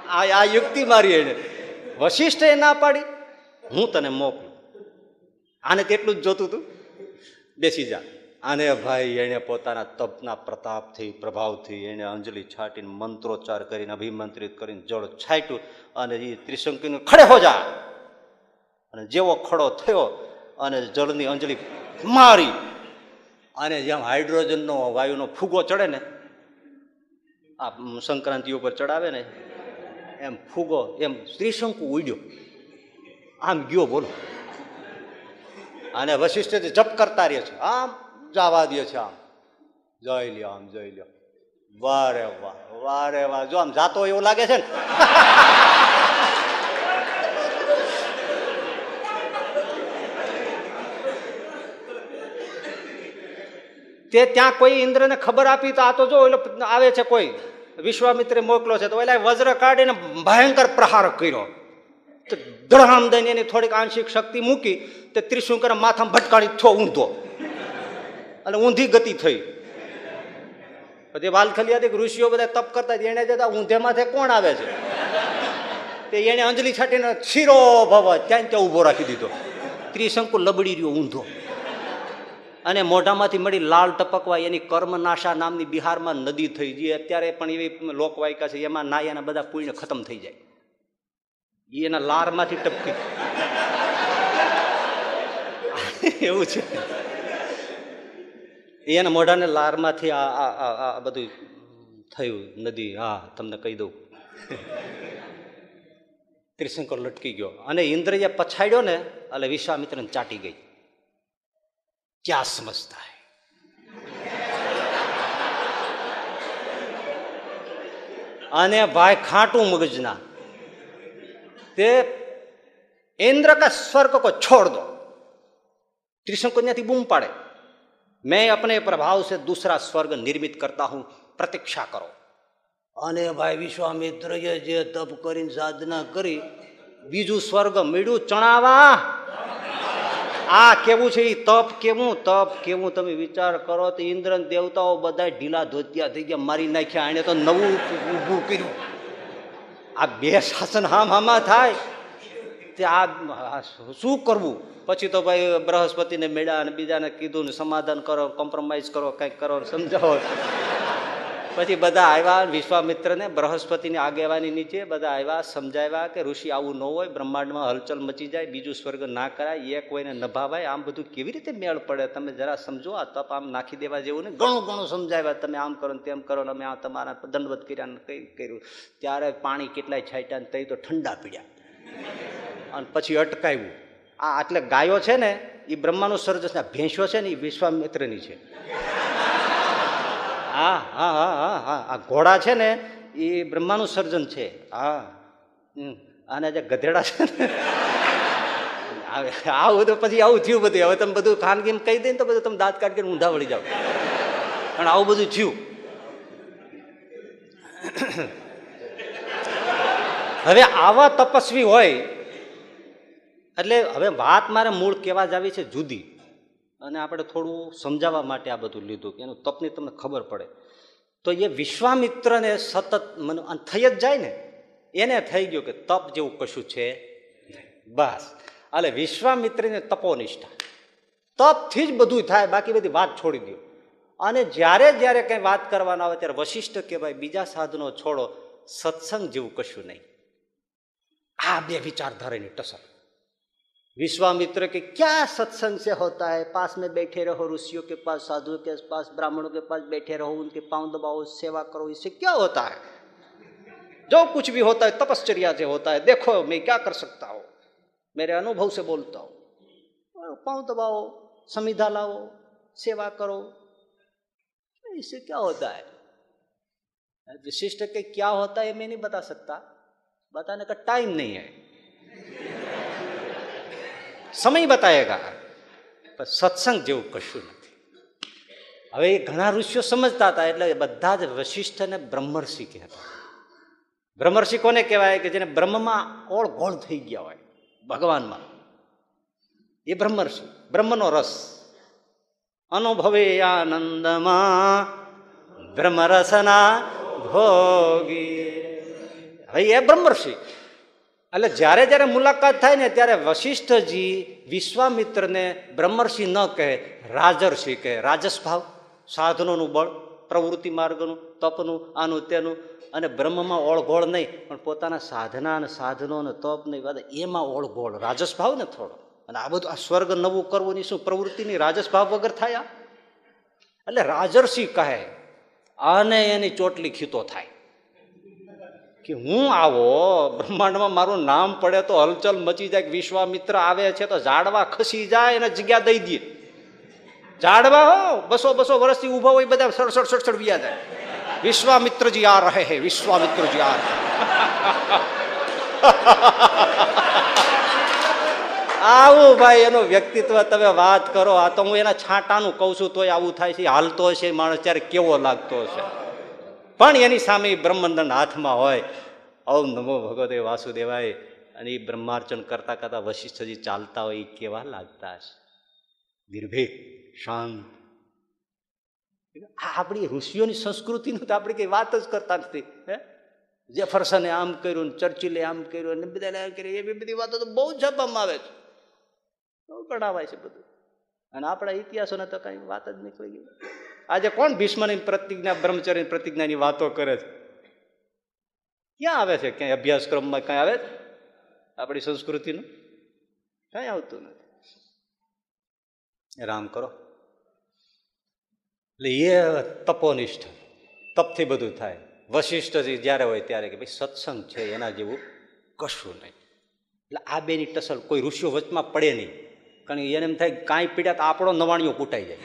આ આ યુક્તિ મારી એને. વશિષ્ઠે ના પાડી. હું તને મોકલું. આને તેટલું જ જોતું હતું બેસી જા. આને ભાઈ, એણે પોતાના તપના પ્રતાપથી, પ્રભાવથી, એણે અંજલિ છાંટીને મંત્રોચ્ચાર કરીને, અભિમંત્રિત કરીને જળ છાંટ્યું અને એ ત્રિશંકીને ખડે હો જા. અને જેવો ખડો થયો અને જળની અંજલિ મારી અને જેમ હાઇડ્રોજનનો વાયુનો ફૂગો ચડે ને, આ સંક્રાંતિ ઉપર ચડાવે ને, એમ ફૂગો, એમ ત્રિશંકુ ઉડ્યો. આમ ગયો બોલો. અને વશિષ્ઠ જપ કરતા રહે છે, આમ જવા દે છે આમ. જઈ લ્યો આમ જઈ લ્યો વારે વાહ વારે વાહ. જો આમ જાતો એવું લાગે છે ને? તે ત્યાં કોઈ ઇન્દ્રને ખબર આપી તો આ તો જો ઓલો આવે છે કોઈ, વિશ્વામિત્રે મોકલો છે, તો ઓલા વજ્ર કાઢીને ભયંકર પ્રહાર કર્યો. તો ધડામ દઈને એની થોડીક આંશિક શક્તિ મૂકી તે ત્રિશુંકર માથામાં ભટકાડી થયો ઊંધો. અને ઊંધી ગતિ થઈ. પછી વાલખલિયાથી ઋષિઓ બધા તપ કરતા એને જતા ઊંધે માથે કોણ આવે છે? તે એને અંજલિ છાટીને શીરો ભવ ત્યાં ત્યાં ઊભો રાખી દીધો. ત્રિશંકુ લબડી રહ્યો ઊંધો. અને મોઢામાંથી મળી લાલ ટપકવા એની કર્મનાશા નામની બિહારમાં નદી થઈ જે અત્યારે પણ એવી લોકવાયકા છે, એમાં નાયાના બધા પુણ્ય ખતમ થઈ જાય. એના લારમાંથી ટપકી. એવું છે. એના મોઢાને લારમાંથી આ આ બધું થયું, નદી. હા, તમને કહી દઉં. ત્રિશંકર લટકી ગયો. અને ઇન્દ્રએ પછાડ્યો ને, એટલે વિશ્વામિત્રને ચાટી ગઈ. ક્યાં સમજતા હૈ અને ભાઈ ખાટું મગજના તે इंद्र का स्वर्ग को छोड़ दो त्रिशंकु ત્યાંથી બૂમ પાડે मैं अपने प्रभाव से दूसरा स्वर्ग निर्मित करता हूं प्रतीक्षा करो અને ભાઈ વિશ્વામિત્રએ જે તપ કરીને સાધના કરી બીજું સ્વર્ગ મળ્યું ચણાવા આ કેવું છે? એ તપ કેવું? તપ કેવું? તમે વિચાર કરો તો ઇન્દ્ર દેવતાઓ બધા ઢીલા ધોતિયા થઈ ગયા, મારી નાખ્યા. એને તો નવું ઊભું કર્યું. આ બે શાસન હામ હામા થાય. તે આ શું કરવું? પછી તો ભાઈ બૃહસ્પતિને મેળા અને બીજાને કીધું ને સમાધાન કરો કોમ્પ્રોમાઇઝ કરો, કંઈક કરો, સમજાવો. પછી બધા આવ્યા, વિશ્વામિત્રને બૃહસ્પતિની આગેવાની નીચે બધા આવ્યા, સમજાવ્યા કે ઋષિ આવું ન હોય, બ્રહ્માંડમાં હલચલ મચી જાય, બીજું સ્વર્ગ ના કરાય, એ કોઈને નભાવાય આમ બધું કેવી રીતે મેળ પડે? તમે જરા સમજો, આ તપ આમ નાખી દેવા જેવું ને ઘણું ઘણું સમજાવ્યા, તમે આમ કરો ને તેમ કરો ને અમે આ તમારા દંડવત કર્યા ને કંઈ કર્યું. ત્યારે પાણી કેટલાય છાંટ્યા ને તઈ તો ઠંડા પીડ્યા. અને પછી અટકાવ્યું. આ એટલે ગાયો છે ને એ બ્રહ્માનું સર્જન ભેંસો છે ને એ વિશ્વામિત્રની છે. હા હા હા હા હા. આ ઘોડા છે ને, એ બ્રહ્માનું સર્જન છે. હા. અને જે ગધેડા છે ને. આવું તો પછી આવું થયું બધું. હવે તમે બધું ખાનગીમ કહી દે ને તો બધું તમે દાંત કાઢીને ઊંધા વળી જાઓ. પણ આવું બધું થયું. હવે આવા તપસ્વી હોય, એટલે હવે વાત મારે મૂળ કહેવા જ આવી છે જુદી. અને આપણે થોડું સમજાવવા માટે આ બધું લીધું કે એનું તપની તમને ખબર પડે. તો એ વિશ્વામિત્રને સતત મને થઈ જ જાય ને, એને થઈ ગયું કે તપ જેવું કશું છે બસ. એટલે વિશ્વામિત્રને તપોનિષ્ઠા. તપથી જ બધું થાય, બાકી બધી વાત છોડી દો. અને જ્યારે જ્યારે કંઈ વાત કરવાના આવે ત્યારે વશિષ્ઠ કે ભાઈ બીજા સાધનો છોડો, સત્સંગ જેવું કશું નહીં. આ બે વિચારધારાની ટસર. विश्वामित्र के क्या सत्संग से होता है? पास में बैठे रहो, ऋषियों के पास, साधुओं के पास, ब्राह्मणों के पास बैठे रहो, उनके पाँव दबाओ, सेवा करो, इससे क्या होता है? जो कुछ भी होता है, तपश्चर्या से होता है। देखो, मैं क्या कर सकता हूँ? मेरे अनुभव से बोलता हूँ। पाँव दबाओ संविधा लाओ, सेवा करो। इससे क्या होता है? विशिष्ट के क्या होता है, मैं नहीं बता सकता। बताने का टाइम नहीं है। સમય બતાવેગા પણ સત્સંગ જેવું કશું નથી. હવે એ ઘણા ઋષિઓ સમજતા હતા, એટલે બધા જ વશિષ્ઠને બ્રહ્મર્ષિ કહેતા. બ્રહ્મર્ષિ કોને કહેવાય? કે જેને બ્રહ્મમાં ઓળ ગોળ થઈ ગયા હોય, ભગવાનમાં. એ બ્રહ્મર્ષિ. બ્રહ્મનો રસ. અનુભવે આનંદમાં બ્રહ્મરસના ભોગી. હવે એ બ્રહ્મર્ષિ. એટલે જ્યારે જ્યારે મુલાકાત થાય ને ત્યારે વશિષ્ઠજી વિશ્વામિત્રને બ્રહ્મર્ષિ ન કહે, રાજર્ષિ કહે. રાજસ્ભાવ, સાધનોનું બળ, પ્રવૃત્તિ માર્ગનું, તપનું, આનું તેનું. અને બ્રહ્મમાં ઓળઘોળ નહીં, પણ પોતાના સાધના અને સાધનો અને તપ નહીં વાત એમાં ઓળઘોળ. રાજસ્ભાવ ને થોડો. અને આ બધું આ સ્વર્ગ નવું કરવું ની શું પ્રવૃત્તિની રાજસ્ભાવ વગર થાય એટલે રાજર્ષિ કહે અને એની ચોટલી ખીતો થાય. કે હું આવો? બ્રહ્માંડમાં મારું નામ પડે તો હલચલ મચી જાય વિશ્વામિત્ર આવે છે તો ઝાડવા ખસી જાય એને જગ્યા દઈ દે. ઝાડવા હો, બસો બસો વર્ષથી ઊભા હોય બધા સડસડ સડસડ વ્યા જાય. વિશ્વામિત્રજી આ રહે હે, વિશ્વામિત્રજી આ આવું ભાઈ, એનું વ્યક્તિત્વ તમે વાત કરો. આ તો હું એના છાંટાનું કહું છું, તોય આવું થાય છે. હાલતો હશે માણસ, ત્યારે કેવો લાગતો હશે પણ એની સામે બ્રહ્મંદન હાથમાં હોય. ઓમ નમો ભગવતે વાસુદેવાય. અને એ બ્રહ્માર્ચન કરતા કરતા વશિષ્ઠજી ચાલતા હોય એ કેવા લાગતા હશે? નિર્ભીક શાંત. આ આપણી ઋષિઓની સંસ્કૃતિનું તો આપણે કંઈ વાત જ કરતા નથી, હે? જેફરસને આમ કર્યું ચર્ચિલે આમ કર્યું ને બધાને આમ કર્યું, એવી બધી વાતો તો બહુ છાપવામાં આવે છે. બહુ ગણાવાય છે બધું. અને આપણા ઇતિહાસોને તો કંઈ વાત જ નીકળી ગઈ આજે કોણ ભીષ્મની પ્રતિજ્ઞા બ્રહ્મચર્ય પ્રતિજ્ઞાની વાતો કરે છે? ક્યાં આવે છે? ક્યાંય અભ્યાસક્રમમાં ક્યાંય આવે છે? આપણી સંસ્કૃતિનું? કાંઈ આવતું નથી. રામ કરો. એટલે એ તપોનિષ્ઠ, તપથી બધું થાય. વશિષ્ઠજી જ્યારે હોય ત્યારે કે ભાઈ સત્સંગ છે, એના જેવું કશું નહીં. એટલે આ બેની ટસલ કોઈ ઋષિઓ વચમાં પડે નહીં. કારણ એને એમ થાય કાંઈ પીડ્યા તો આપણો નવાણીઓ કૂટાઈ જાય.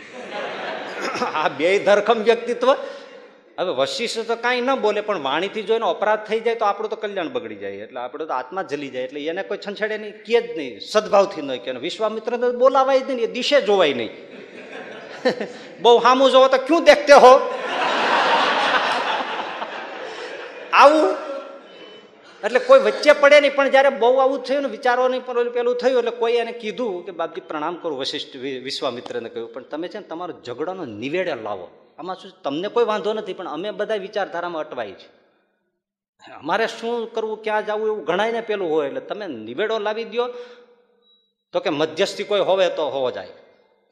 આ બે ધરખમ વ્યક્તિત્વ. હવે વશિષ્ઠ તો કાંઈ ન બોલે, પણ વાણીથી જોઈને અપરાધ થઈ જાય તો આપણું તો કલ્યાણ બગડી જાય. એટલે આપણું તો આત્મા જલી જાય. એટલે એને કોઈ છંછેડે નહીં કે જ નહીં, સદભાવથી નહીં કે વિશ્વામિત્ર બોલાવાય જ નહીં, એ દિશે જોવાય નહીં. બહુ સામું જોવો તો ક્યું દેખતે હો? આવું એટલે કોઈ વચ્ચે પડે નહીં, પણ જ્યારે બહુ આવું થયું ને વિચારોની પણ પેલું થયું, એટલે કોઈ એને કીધું કે, બાપજી, પ્રણામ કરું, વશિષ્ઠ વિશ્વામિત્રને કહ્યું. પણ તમે છે ને, તમારો ઝઘડાનો નિવેડે લાવો. આમાં શું તમને કોઈ વાંધો નથી, પણ અમે બધા વિચારધારામાં અટવાઈ છે. અમારે શું કરવું, ક્યાં જવું, એવું ગણાય ને પેલું હોય, એટલે તમે નિવેડો લાવી દો તો કે મધ્યસ્થી કોઈ હોવે તો હોવો જાય.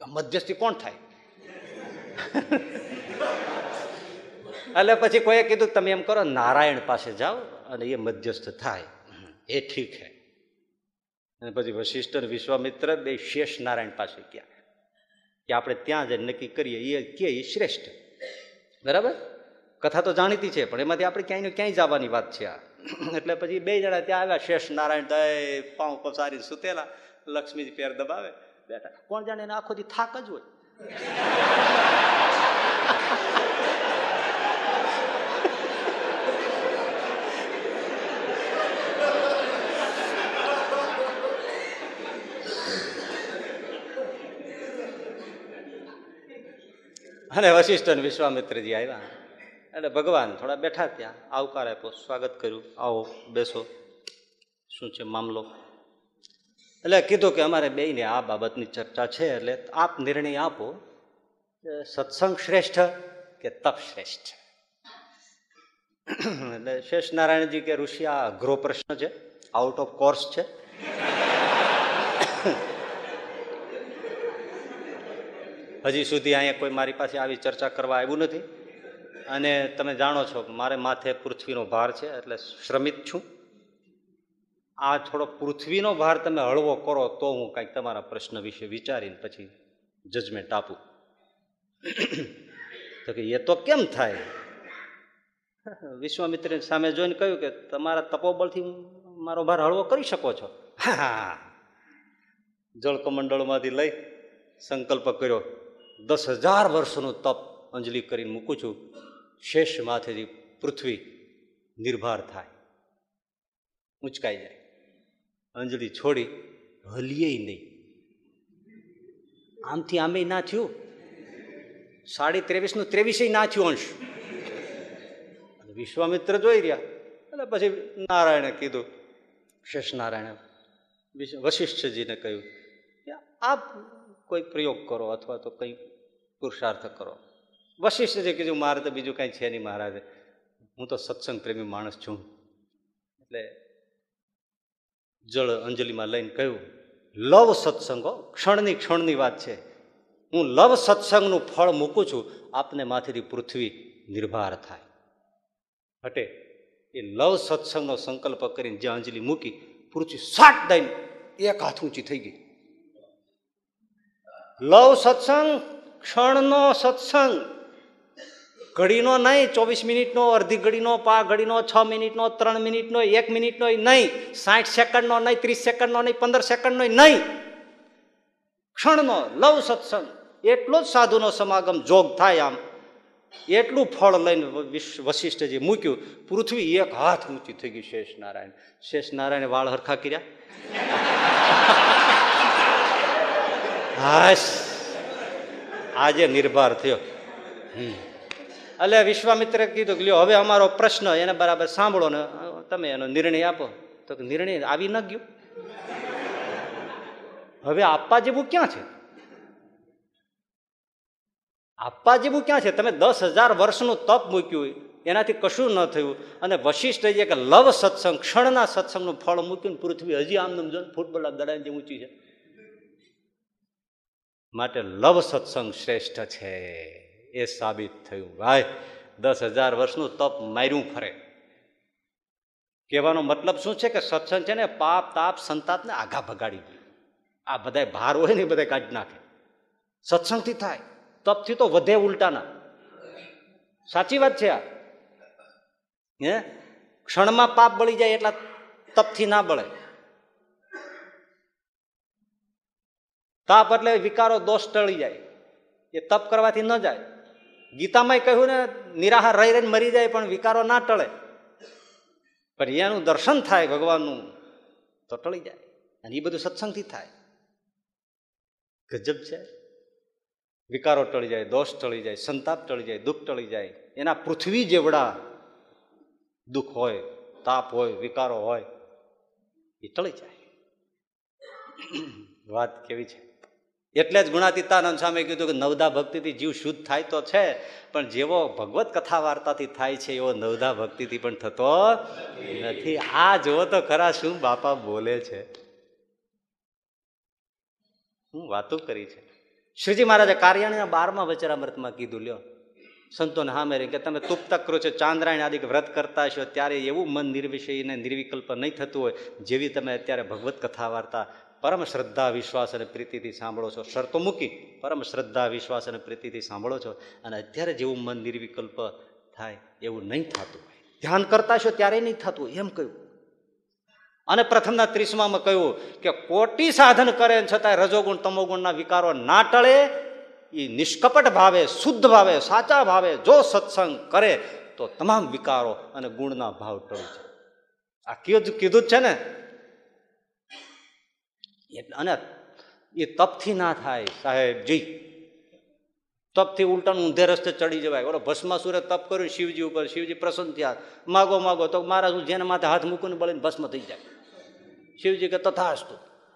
મધ્યસ્થી કોણ થાય? એટલે પછી કોઈએ કીધું, તમે એમ કરો, નારાયણ પાસે જાઓ. અને એ મધ્યસ્થ થાય. એ ઠીક હે. અને પછી વશિષ્ઠ અને વિશ્વામિત્ર બે શેષ નારાયણ પાસે ગયા. કે આપણે ત્યાં જ નક્કી કરીએ, એ કે એ શ્રેષ્ઠ. બરાબર? કથા તો જાણીતી છે, પણ એમાંથી આપણે ક્યાંય ક્યાંય જવાની વાત છે આ. એટલે પછી બે જણા ત્યાં આવ્યા, શેષ નારાયણ દય પાઉં પસારી સુતેલા, લક્ષ્મીજી પેર દબાવે. બેઠા. કોણ જાણે એને આખો દી થાક જ હોય. અને વશિષ્ઠ વિશ્વામિત્રજી આવ્યા. એટલે ભગવાન થોડા બેઠા ત્યાં. આવકાર આપ્યો. સ્વાગત કર્યું. આવો, બેસો. શું છે મામલો? એટલે કીધું કે અમારે બેયને આ બાબતની ચર્ચા છે, એટલે આપ નિર્ણય આપો સત્સંગ શ્રેષ્ઠ કે તપ શ્રેષ્ઠ. એટલે શેષ નારાયણજી કે ઋષિ, આ અઘરો પ્રશ્ન છે. આઉટ ઓફ કોર્સ છે. હજી સુધી અહીંયા કોઈ મારી પાસે આવી ચર્ચા કરવા આવ્યું નથી. અને તમે જાણો છો, મારે માથે પૃથ્વીનો ભાર છે, એટલે શ્રમિત છું. આ થોડો પૃથ્વીનો ભાર તમે હળવો કરો તો હું કાંઈક તમારા પ્રશ્ન વિશે વિચારીને પછી જજમેન્ટ આપું. તો કે એ તો કેમ થાય? વિશ્વામિત્ર સામે જોઈને કહ્યું કે તમારા તપોબળથી મારો ભાર હળવો કરી શકો છો. હા જળકમંડળમાંથી લઈ સંકલ્પ કર્યો. દસ હજાર વર્ષનું તપ અંજલિ કરીને મૂકું છું. શેષ માથેથી પૃથ્વી નિર્ભાર થાય. ઉંચકાઈ જાય. અંજલિ છોડી હલીએ નહીં. આમથી આમે ના થયું. સાડી ત્રેવીસનું ત્રેવીસે ના થયું અંશ. વિશ્વામિત્ર જોઈ રહ્યા. એટલે પછી નારાયણે કીધું, શેષ નારાયણે, વિશ- વશિષ્ઠજીને કહ્યું કે આપ કોઈ પ્રયોગ કરો અથવા તો કંઈ પુરુષાર્થ કરો. વશિષ્ઠજી કીધું, મારે તો બીજું કાંઈ છે નહીં મહારાજ. હું તો સત્સંગ પ્રેમી માણસ છું. એટલે જળ અંજલિમાં લઈને કહ્યું, લવ સત્સંગો ક્ષણની ક્ષણની વાત છે. હું લવ સત્સંગનું ફળ મૂકું છું, આપને માથેથી પૃથ્વી નિર્ભાર થાય. હટે, એ લવ સત્સંગનો સંકલ્પ કરીને જે અંજલિ મૂકી, પૃથ્વી સાટ દઈને એક હાથ ઊંચી થઈ ગઈ. લવ સત્સંગ ક્ષણનો સત્સંગ. ઘડીનો નહીં, ચોવીસ મિનિટનો, અડધી ઘડીનો પા ઘડીનો, છ મિનિટનો, ત્રણ મિનિટનો, એક મિનિટનો નહીં, સાઠ સેકન્ડનો નહીં, ત્રીસ સેકન્ડનો નહીં, પંદર સેકન્ડનો નહીં. ક્ષણનો લવ સત્સંગ. એટલો જ સાધુનો સમાગમ જોગ થાય આમ. એટલું ફળ લઈને વિશ- વશિષ્ઠજી મૂક્યું. પૃથ્વી એક હાથ ઊંચી થઈ ગઈ શેષ નારાયણ. શેષ નારાયણે વાળ હરખા કર્યા. હાશ. આજે નિર્ભર થયો. એટલે વિશ્વામિત્રે કીધું કે લ્યો, હવે અમારો પ્રશ્ન એને બરાબર સાંભળો ને, તમે એનો નિર્ણય આપો. તો નિર્ણય આવી ન ગયો? હવે આપવા જેવું ક્યાં છે? આપવા જેવું ક્યાં છે? તમે દસ હજાર વર્ષનું તપ મૂક્યું એનાથી કશું ન થયું. અને વશિષ્ઠ જે કે લવ સત્સંગ, ક્ષણના સત્સંગનું ફળ મૂક્યું પૃથ્વી હજી આમ જો ફૂટબોલ દડાઈ જે ઊંચી છે. માટે લવ સત્સંગ શ્રેષ્ઠ છે. એ સાબિત થયું. ભાઈ, દસ હજાર વર્ષનું તપ માર્યું ફરે. કહેવાનો મતલબ શું છે કે સત્સંગ છે ને પાપ, તાપ, સંતાપને આઘા ભગાડી દે. આ બધા ભાર હોય ને બધા કાઢી નાખે. સત્સંગથી થાય. તપથી તો વધે ઉલટાના. સાચી વાત છે આ? હે? ક્ષણમાં પાપ બળી જાય એટલા તપથી ના બળે. તાપ એટલે વિકારો દોષ ટળી જાય. એ તપ કરવાથી ન જાય. ગીતામાંય કહ્યું ને, નિરાહાર રહી રહીને મરી જાય પણ વિકારો ના ટળે. પણ એનું દર્શન થાય ભગવાનનું, તો ટળી જાય. અને એ બધું સત્સંગથી થાય. ગજબ છે. વિકારો ટળી જાય, દોષ ટળી જાય, સંતાપ ટળી જાય, દુઃખ ટળી જાય. એના પૃથ્વી જેવડા દુઃખ હોય, તાપ હોય, વિકારો હોય, એ ટળી જાય. વાત કેવી છે? એટલે જ ગુણાતીતાનંદ સ્વામી કીધું કે નવદા ભક્તિથી જીવ શુદ્ધ થાય તો છે, પણ જેવો ભગવત કથા વાર્તાથી થાય છે, એવો નવદા ભક્તિથી પણ થતો નથી. આ જુઓ તો ખરા શું બાપા બોલે છે. હું વાતો કરી છે. શ્રીજી મહારાજે કાર્યાણીના બારમા વચરામૃતમાં કીધું, લ્યો, સંતોને હા મેરે કે તમે તુપ્તક કરો છો ચાંદ્રાયણ આદિ વ્રત કરતા હશો, ત્યારે એવું મન નિર્વિષય ને નિર્વિકલ્પ નહીં થતું હોય, જેવી તમે અત્યારે ભગવત કથા વાર્તા પરમ શ્રદ્ધા, વિશ્વાસ અને પ્રીતિથી સાંભળો છો. શરતો મૂકી પરમ શ્રદ્ધા, વિશ્વાસ અને પ્રીતિથી સાંભળો છો. અને અત્યારે જેવું મન નિર્વિકલ્પ થાય એવું નહીં થતું. ધ્યાન કરતા છો ત્યારે નહીં થતું. એમ કહ્યું. અને પ્રથમના ત્રીસમાં કહ્યું કે કોટી સાધન કરે છતાં રજોગુણ, તમોગુણના વિકારો ના ટળે એ નિષ્કપટ ભાવે, શુદ્ધ ભાવે, સાચા ભાવે, જો સત્સંગ કરે, તો તમામ વિકારો અને ગુણના ભાવ ટળી છે આ કીધું કીધું જ છે ને? એટલે અને એ તપથી ના થાય, સાહેબ, જી. તપથી ઉલટાનું ઊંધે રસ્તે ચડી જવાય. ઓલો ભસ્માસુરે તપ કર્યું, શિવજી ઉપર, શિવજી પ્રસન્ન થયા. માગો માગો, તો મારા હું જેના માથે હાથ મૂકીને બળીને ભસ્મ થઈ જાય. શિવજી કે તથાસ્તુ.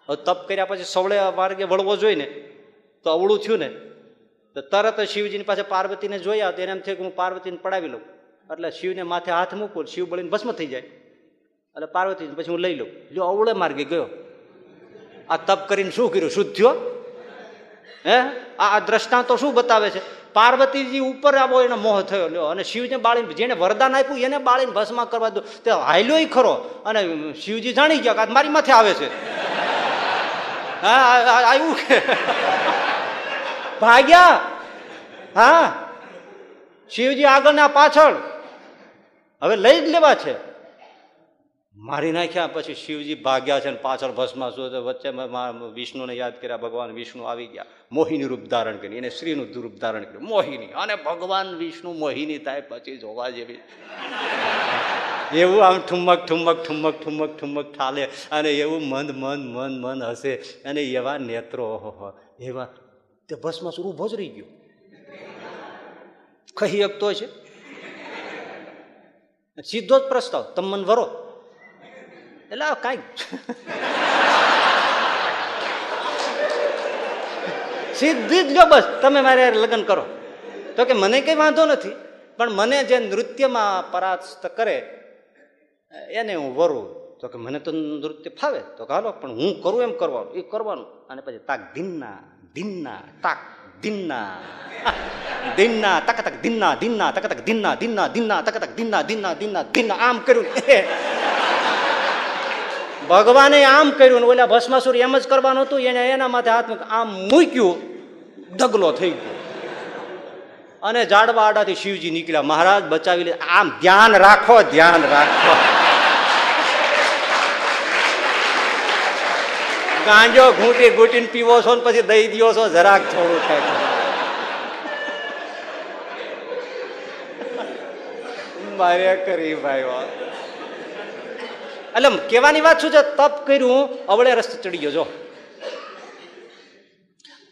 હવે તપ કર્યા પછી સવળે માર્ગે વળવો જોઈએ ને, તો અવળું થયું ને, તો તરત શિવજીની પાસે પાર્વતીને જોયા, તો એને એમ થયું કે હું પાર્વતીને પડાવી લઉં. એટલે શિવને માથે હાથ મૂકું, શિવ બળીને ભસ્મ થઈ જાય. એટલે પાર્વતી પછી હું લઈ લઉં. જો અવળે માર્ગે ગયો. આ તપ કરીને શું કર્યું? શુદ્ધ થયો? હે? આ દ્રષ્ટાંતો શું બતાવે છે? પાર્વતીજી ઉપર આવો એનો મોહ થયો. લ્યો, અને શિવને બાળીને જેને વરદાન આપ્યું, એને બાળીને ભસ્મા કરવા દો. તે હાલ્યો ખરો. અને શિવજી જાણી ગયા કે મારી માથે આવે છે. હા આવ્યું કે ભાગ્યા? હા. શિવજી આગળ ને પાછળ. હવે લઈ જ લેવા છે. મારી નાખ્યા, પછી શિવજી ભાગ્યા છે ને પાછળ ભસ્મા શું છે વચ્ચે વિષ્ણુને યાદ કર્યા, ભગવાન વિષ્ણુ આવી ગયા. મોહિની રૂપ ધારણ કરી, એને શ્રીનું રૂપ ધારણ કર્યું. મોહિની, અને ભગવાન વિષ્ણુ મોહિની થાય પછી જોવા જેવી. એવું આમ ઠુમક ઠુમક ઠુમક ઠુમક ઠુમક ઠાલે, અને એવું મન મન મન મન હશે અને એવા નેત્રો એવા તે ભસ્માસુર ઊભો જ રહી ગયો. કહી શકતો છે? સીધો જ પ્રસ્તાવ, તમ મન વરો. એટલે આ કાંઈ સીધી જ લો બસ, તમે મારે લગ્ન કરો. તો કે મને કંઈ વાંધો નથી, પણ મને જે નૃત્યમાં પરાસ્ત કરે, એને હું વરું. તો કે મને તો નૃત્ય ફાવે. તો કે હાલો, પણ હું કરું એમ કરવાનું. એ કરવાનું. અને પછી તાક ધીન્ના ધીન્ના તાક ધીન્ના ધીન્ના તક તક ધીન્ના ધીન્ના તક તક ધીન્ના ધીન્ના ધીન્ના તક તક ધીન્ના ધીન્ના ધીન્ના ધીન્ના આમ કર્યું. ભગવાને આમ કર્યું ને ઓલા ભસ્માસુર એમ જ કરવાનું હતું, એને એના માથે હાથ આમ મૂક્યું ડગલો થઈ ગયો. અને જાડવા આડાથી શિવજી નીકળ્યા. મહારાજ બચાવી લે આમ ધ્યાન રાખો ધ્યાન રાખો. ગાંજો ઘૂંટી ઘૂંટીને પીવો છો ને પછી દઈ દ્યો છો, જરાક થોડું થાય મારે કરી ભાઈ વાત. એટલે કહેવાની વાત શું છે? તપ કર્યું, અવળે રસ્તે ચડી ગયો, જો.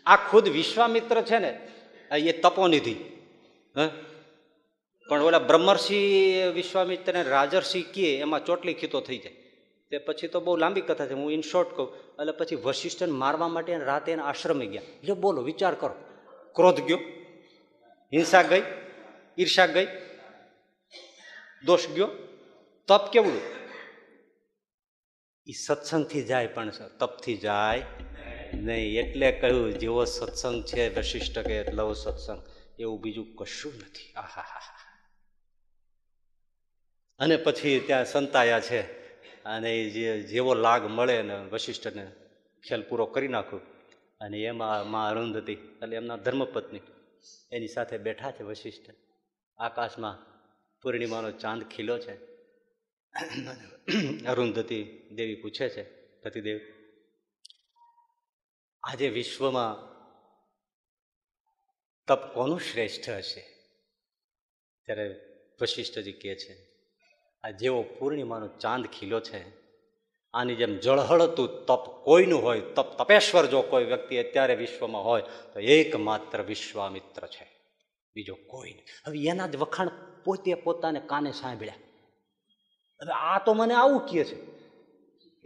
આ ખુદ વિશ્વામિત્ર છે ને એ તપોનિધિ. હ? પણ ઓલા બ્રહ્મર્ષિ વિશ્વામિત્ર રાજર્ષિ કહે, એમાં ચોટલી ખીતો થઈ જાય. તે પછી તો બહુ લાંબી કથા છે, હું ઇન શોર્ટ કહું. એટલે પછી વશિષ્ઠને મારવા માટે રાતે એના આશ્રમે ગયા. એટલે બોલો, વિચાર કરો. ક્રોધ ગયો, હિંસા ગઈ, ઈર્ષા ગઈ, દોષ ગયો. તપ કેવડું એ સત્સંગથી જાય પણ તપથી જાય નહીં. એટલે કહ્યું, જેવો સત્સંગ છે વશિષ્ઠ કે લવ સત્સંગ, એવું બીજું કશું નથી. આહા અને પછી ત્યાં સંતાયા છે. અને જે, જેવો લાગ મળે ને વશિષ્ઠને ખેલ પૂરો કરી નાખ્યો અને એમાં માં અરુંધતી એટલે એમના ધર્મપત્ની, એની સાથે બેઠા છે વશિષ્ઠ. આકાશમાં પૂર્ણિમાનો ચાંદ ખીલો છે. અરુંધતી દેવી પૂછે છે, પતિદેવ, આજે વિશ્વમાં તપ કોનું શ્રેષ્ઠ હશે? ત્યારે વશિષ્ઠજી કહે છે, આ જેવો પૂર્ણિમાનો ચાંદ ખીલો છે, આની જેમ જળહળતું તપ કોઈનું હોય, તપ તપેશ્વર જો કોઈ વ્યક્તિ અત્યારે વિશ્વમાં હોય, તો એકમાત્ર વિશ્વામિત્ર છે, બીજો કોઈ નહીં. હવે એના જ વખાણ પોતે પોતાને કાને સાંભળ્યા. આ તો મને આવું કહે છે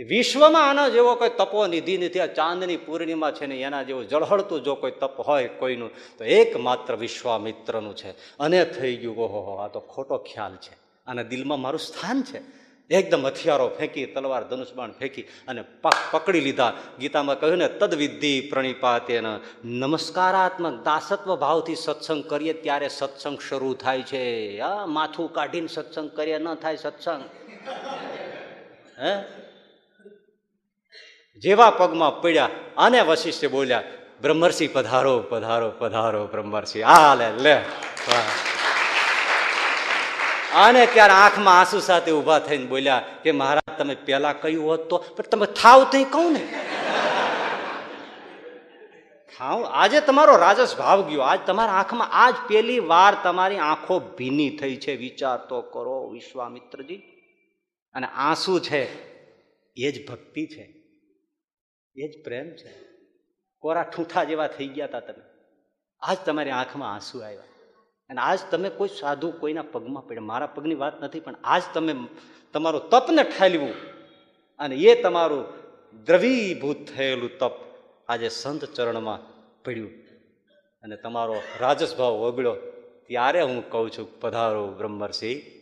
વિશ્વમાં આના જેવો કોઈ તપો નિધિ નથી, આ ચાંદની પૂર્ણિમા છે ને એના જેવું જળહળતું જો કોઈ તપ હોય કોઈનું, તો એકમાત્ર વિશ્વામિત્રનું છે. અને થઈ ગયું, ઓહો, આ તો ખોટો ખ્યાલ છે. આના દિલમાં મારું સ્થાન છે. એકદમ હથિયારો ફેંકી, તલવાર ધનુષબાણ ફેંકી અને પક, પકડી લીધા. ગીતામાં કહ્યું ને તદવિધિ પ્રણિપાતેન. નમસ્કારાત્મક દાસત્વ ભાવથી સત્સંગ કરીએ ત્યારે સત્સંગ શરૂ થાય છે. આ માથું કાઢીને સત્સંગ કરીએ ન થાય સત્સંગ. જેવા પગમાં પડ્યા અને વશિષ્ઠ બોલ્યા, બ્રહ્મર્ષિ, પધારો પધારો પધારો, બ્રહ્મર્ષિ. આ લે. લે અને ત્યારે આંખમાં આંસુ સાથે ઊભા થઈને બોલ્યા કે, મહારાજ, તમે પેલા કહ્યું હોત તો, પણ તમે થાવ તો કહું ને. થાવ? આજે તમારો રાજસ ભાવ ગયો. આજ તમારા આંખમાં, આજ પેલી વાર તમારી આંખો ભીની થઈ છે. વિચાર તો કરો, વિશ્વામિત્રજી. અને આંસુ છે, એ જ ભક્તિ છે, એ જ પ્રેમ છે. કોરા ઠૂંઠા જેવા થઈ ગયા હતા તમે. આજ તમારી આંખમાં આંસુ આવ્યા. અને આજ તમે કોઈ સાધુ કોઈના પગમાં પડ્યા. મારા પગની વાત નથી, પણ આજ તમે તમારું તપને ઠાલવું અને એ તમારું દ્રવીભૂત થયેલું તપ આજે સંત ચરણમાં પડ્યું. અને તમારો રાજસભાવ ઓગળ્યો. ત્યારે હું કહું છું, પધારો બ્રહ્મર્ષિ. પધારો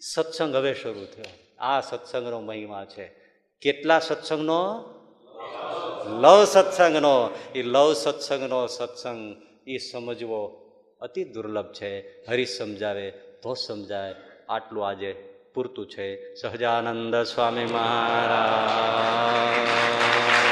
સત્સંગ હવે શરૂ થયો. આ સત્સંગનો મહિમા છે. કેટલા સત્સંગનો? લવ સત્સંગનો. એ લવ સત્સંગનો સત્સંગ એ સમજવો અતિ દુર્લભ છે. હરિ સમજાવે તો સમજાય. આટલું આજે પૂરતું છે. સહજાનંદ સ્વામી મહારાજ.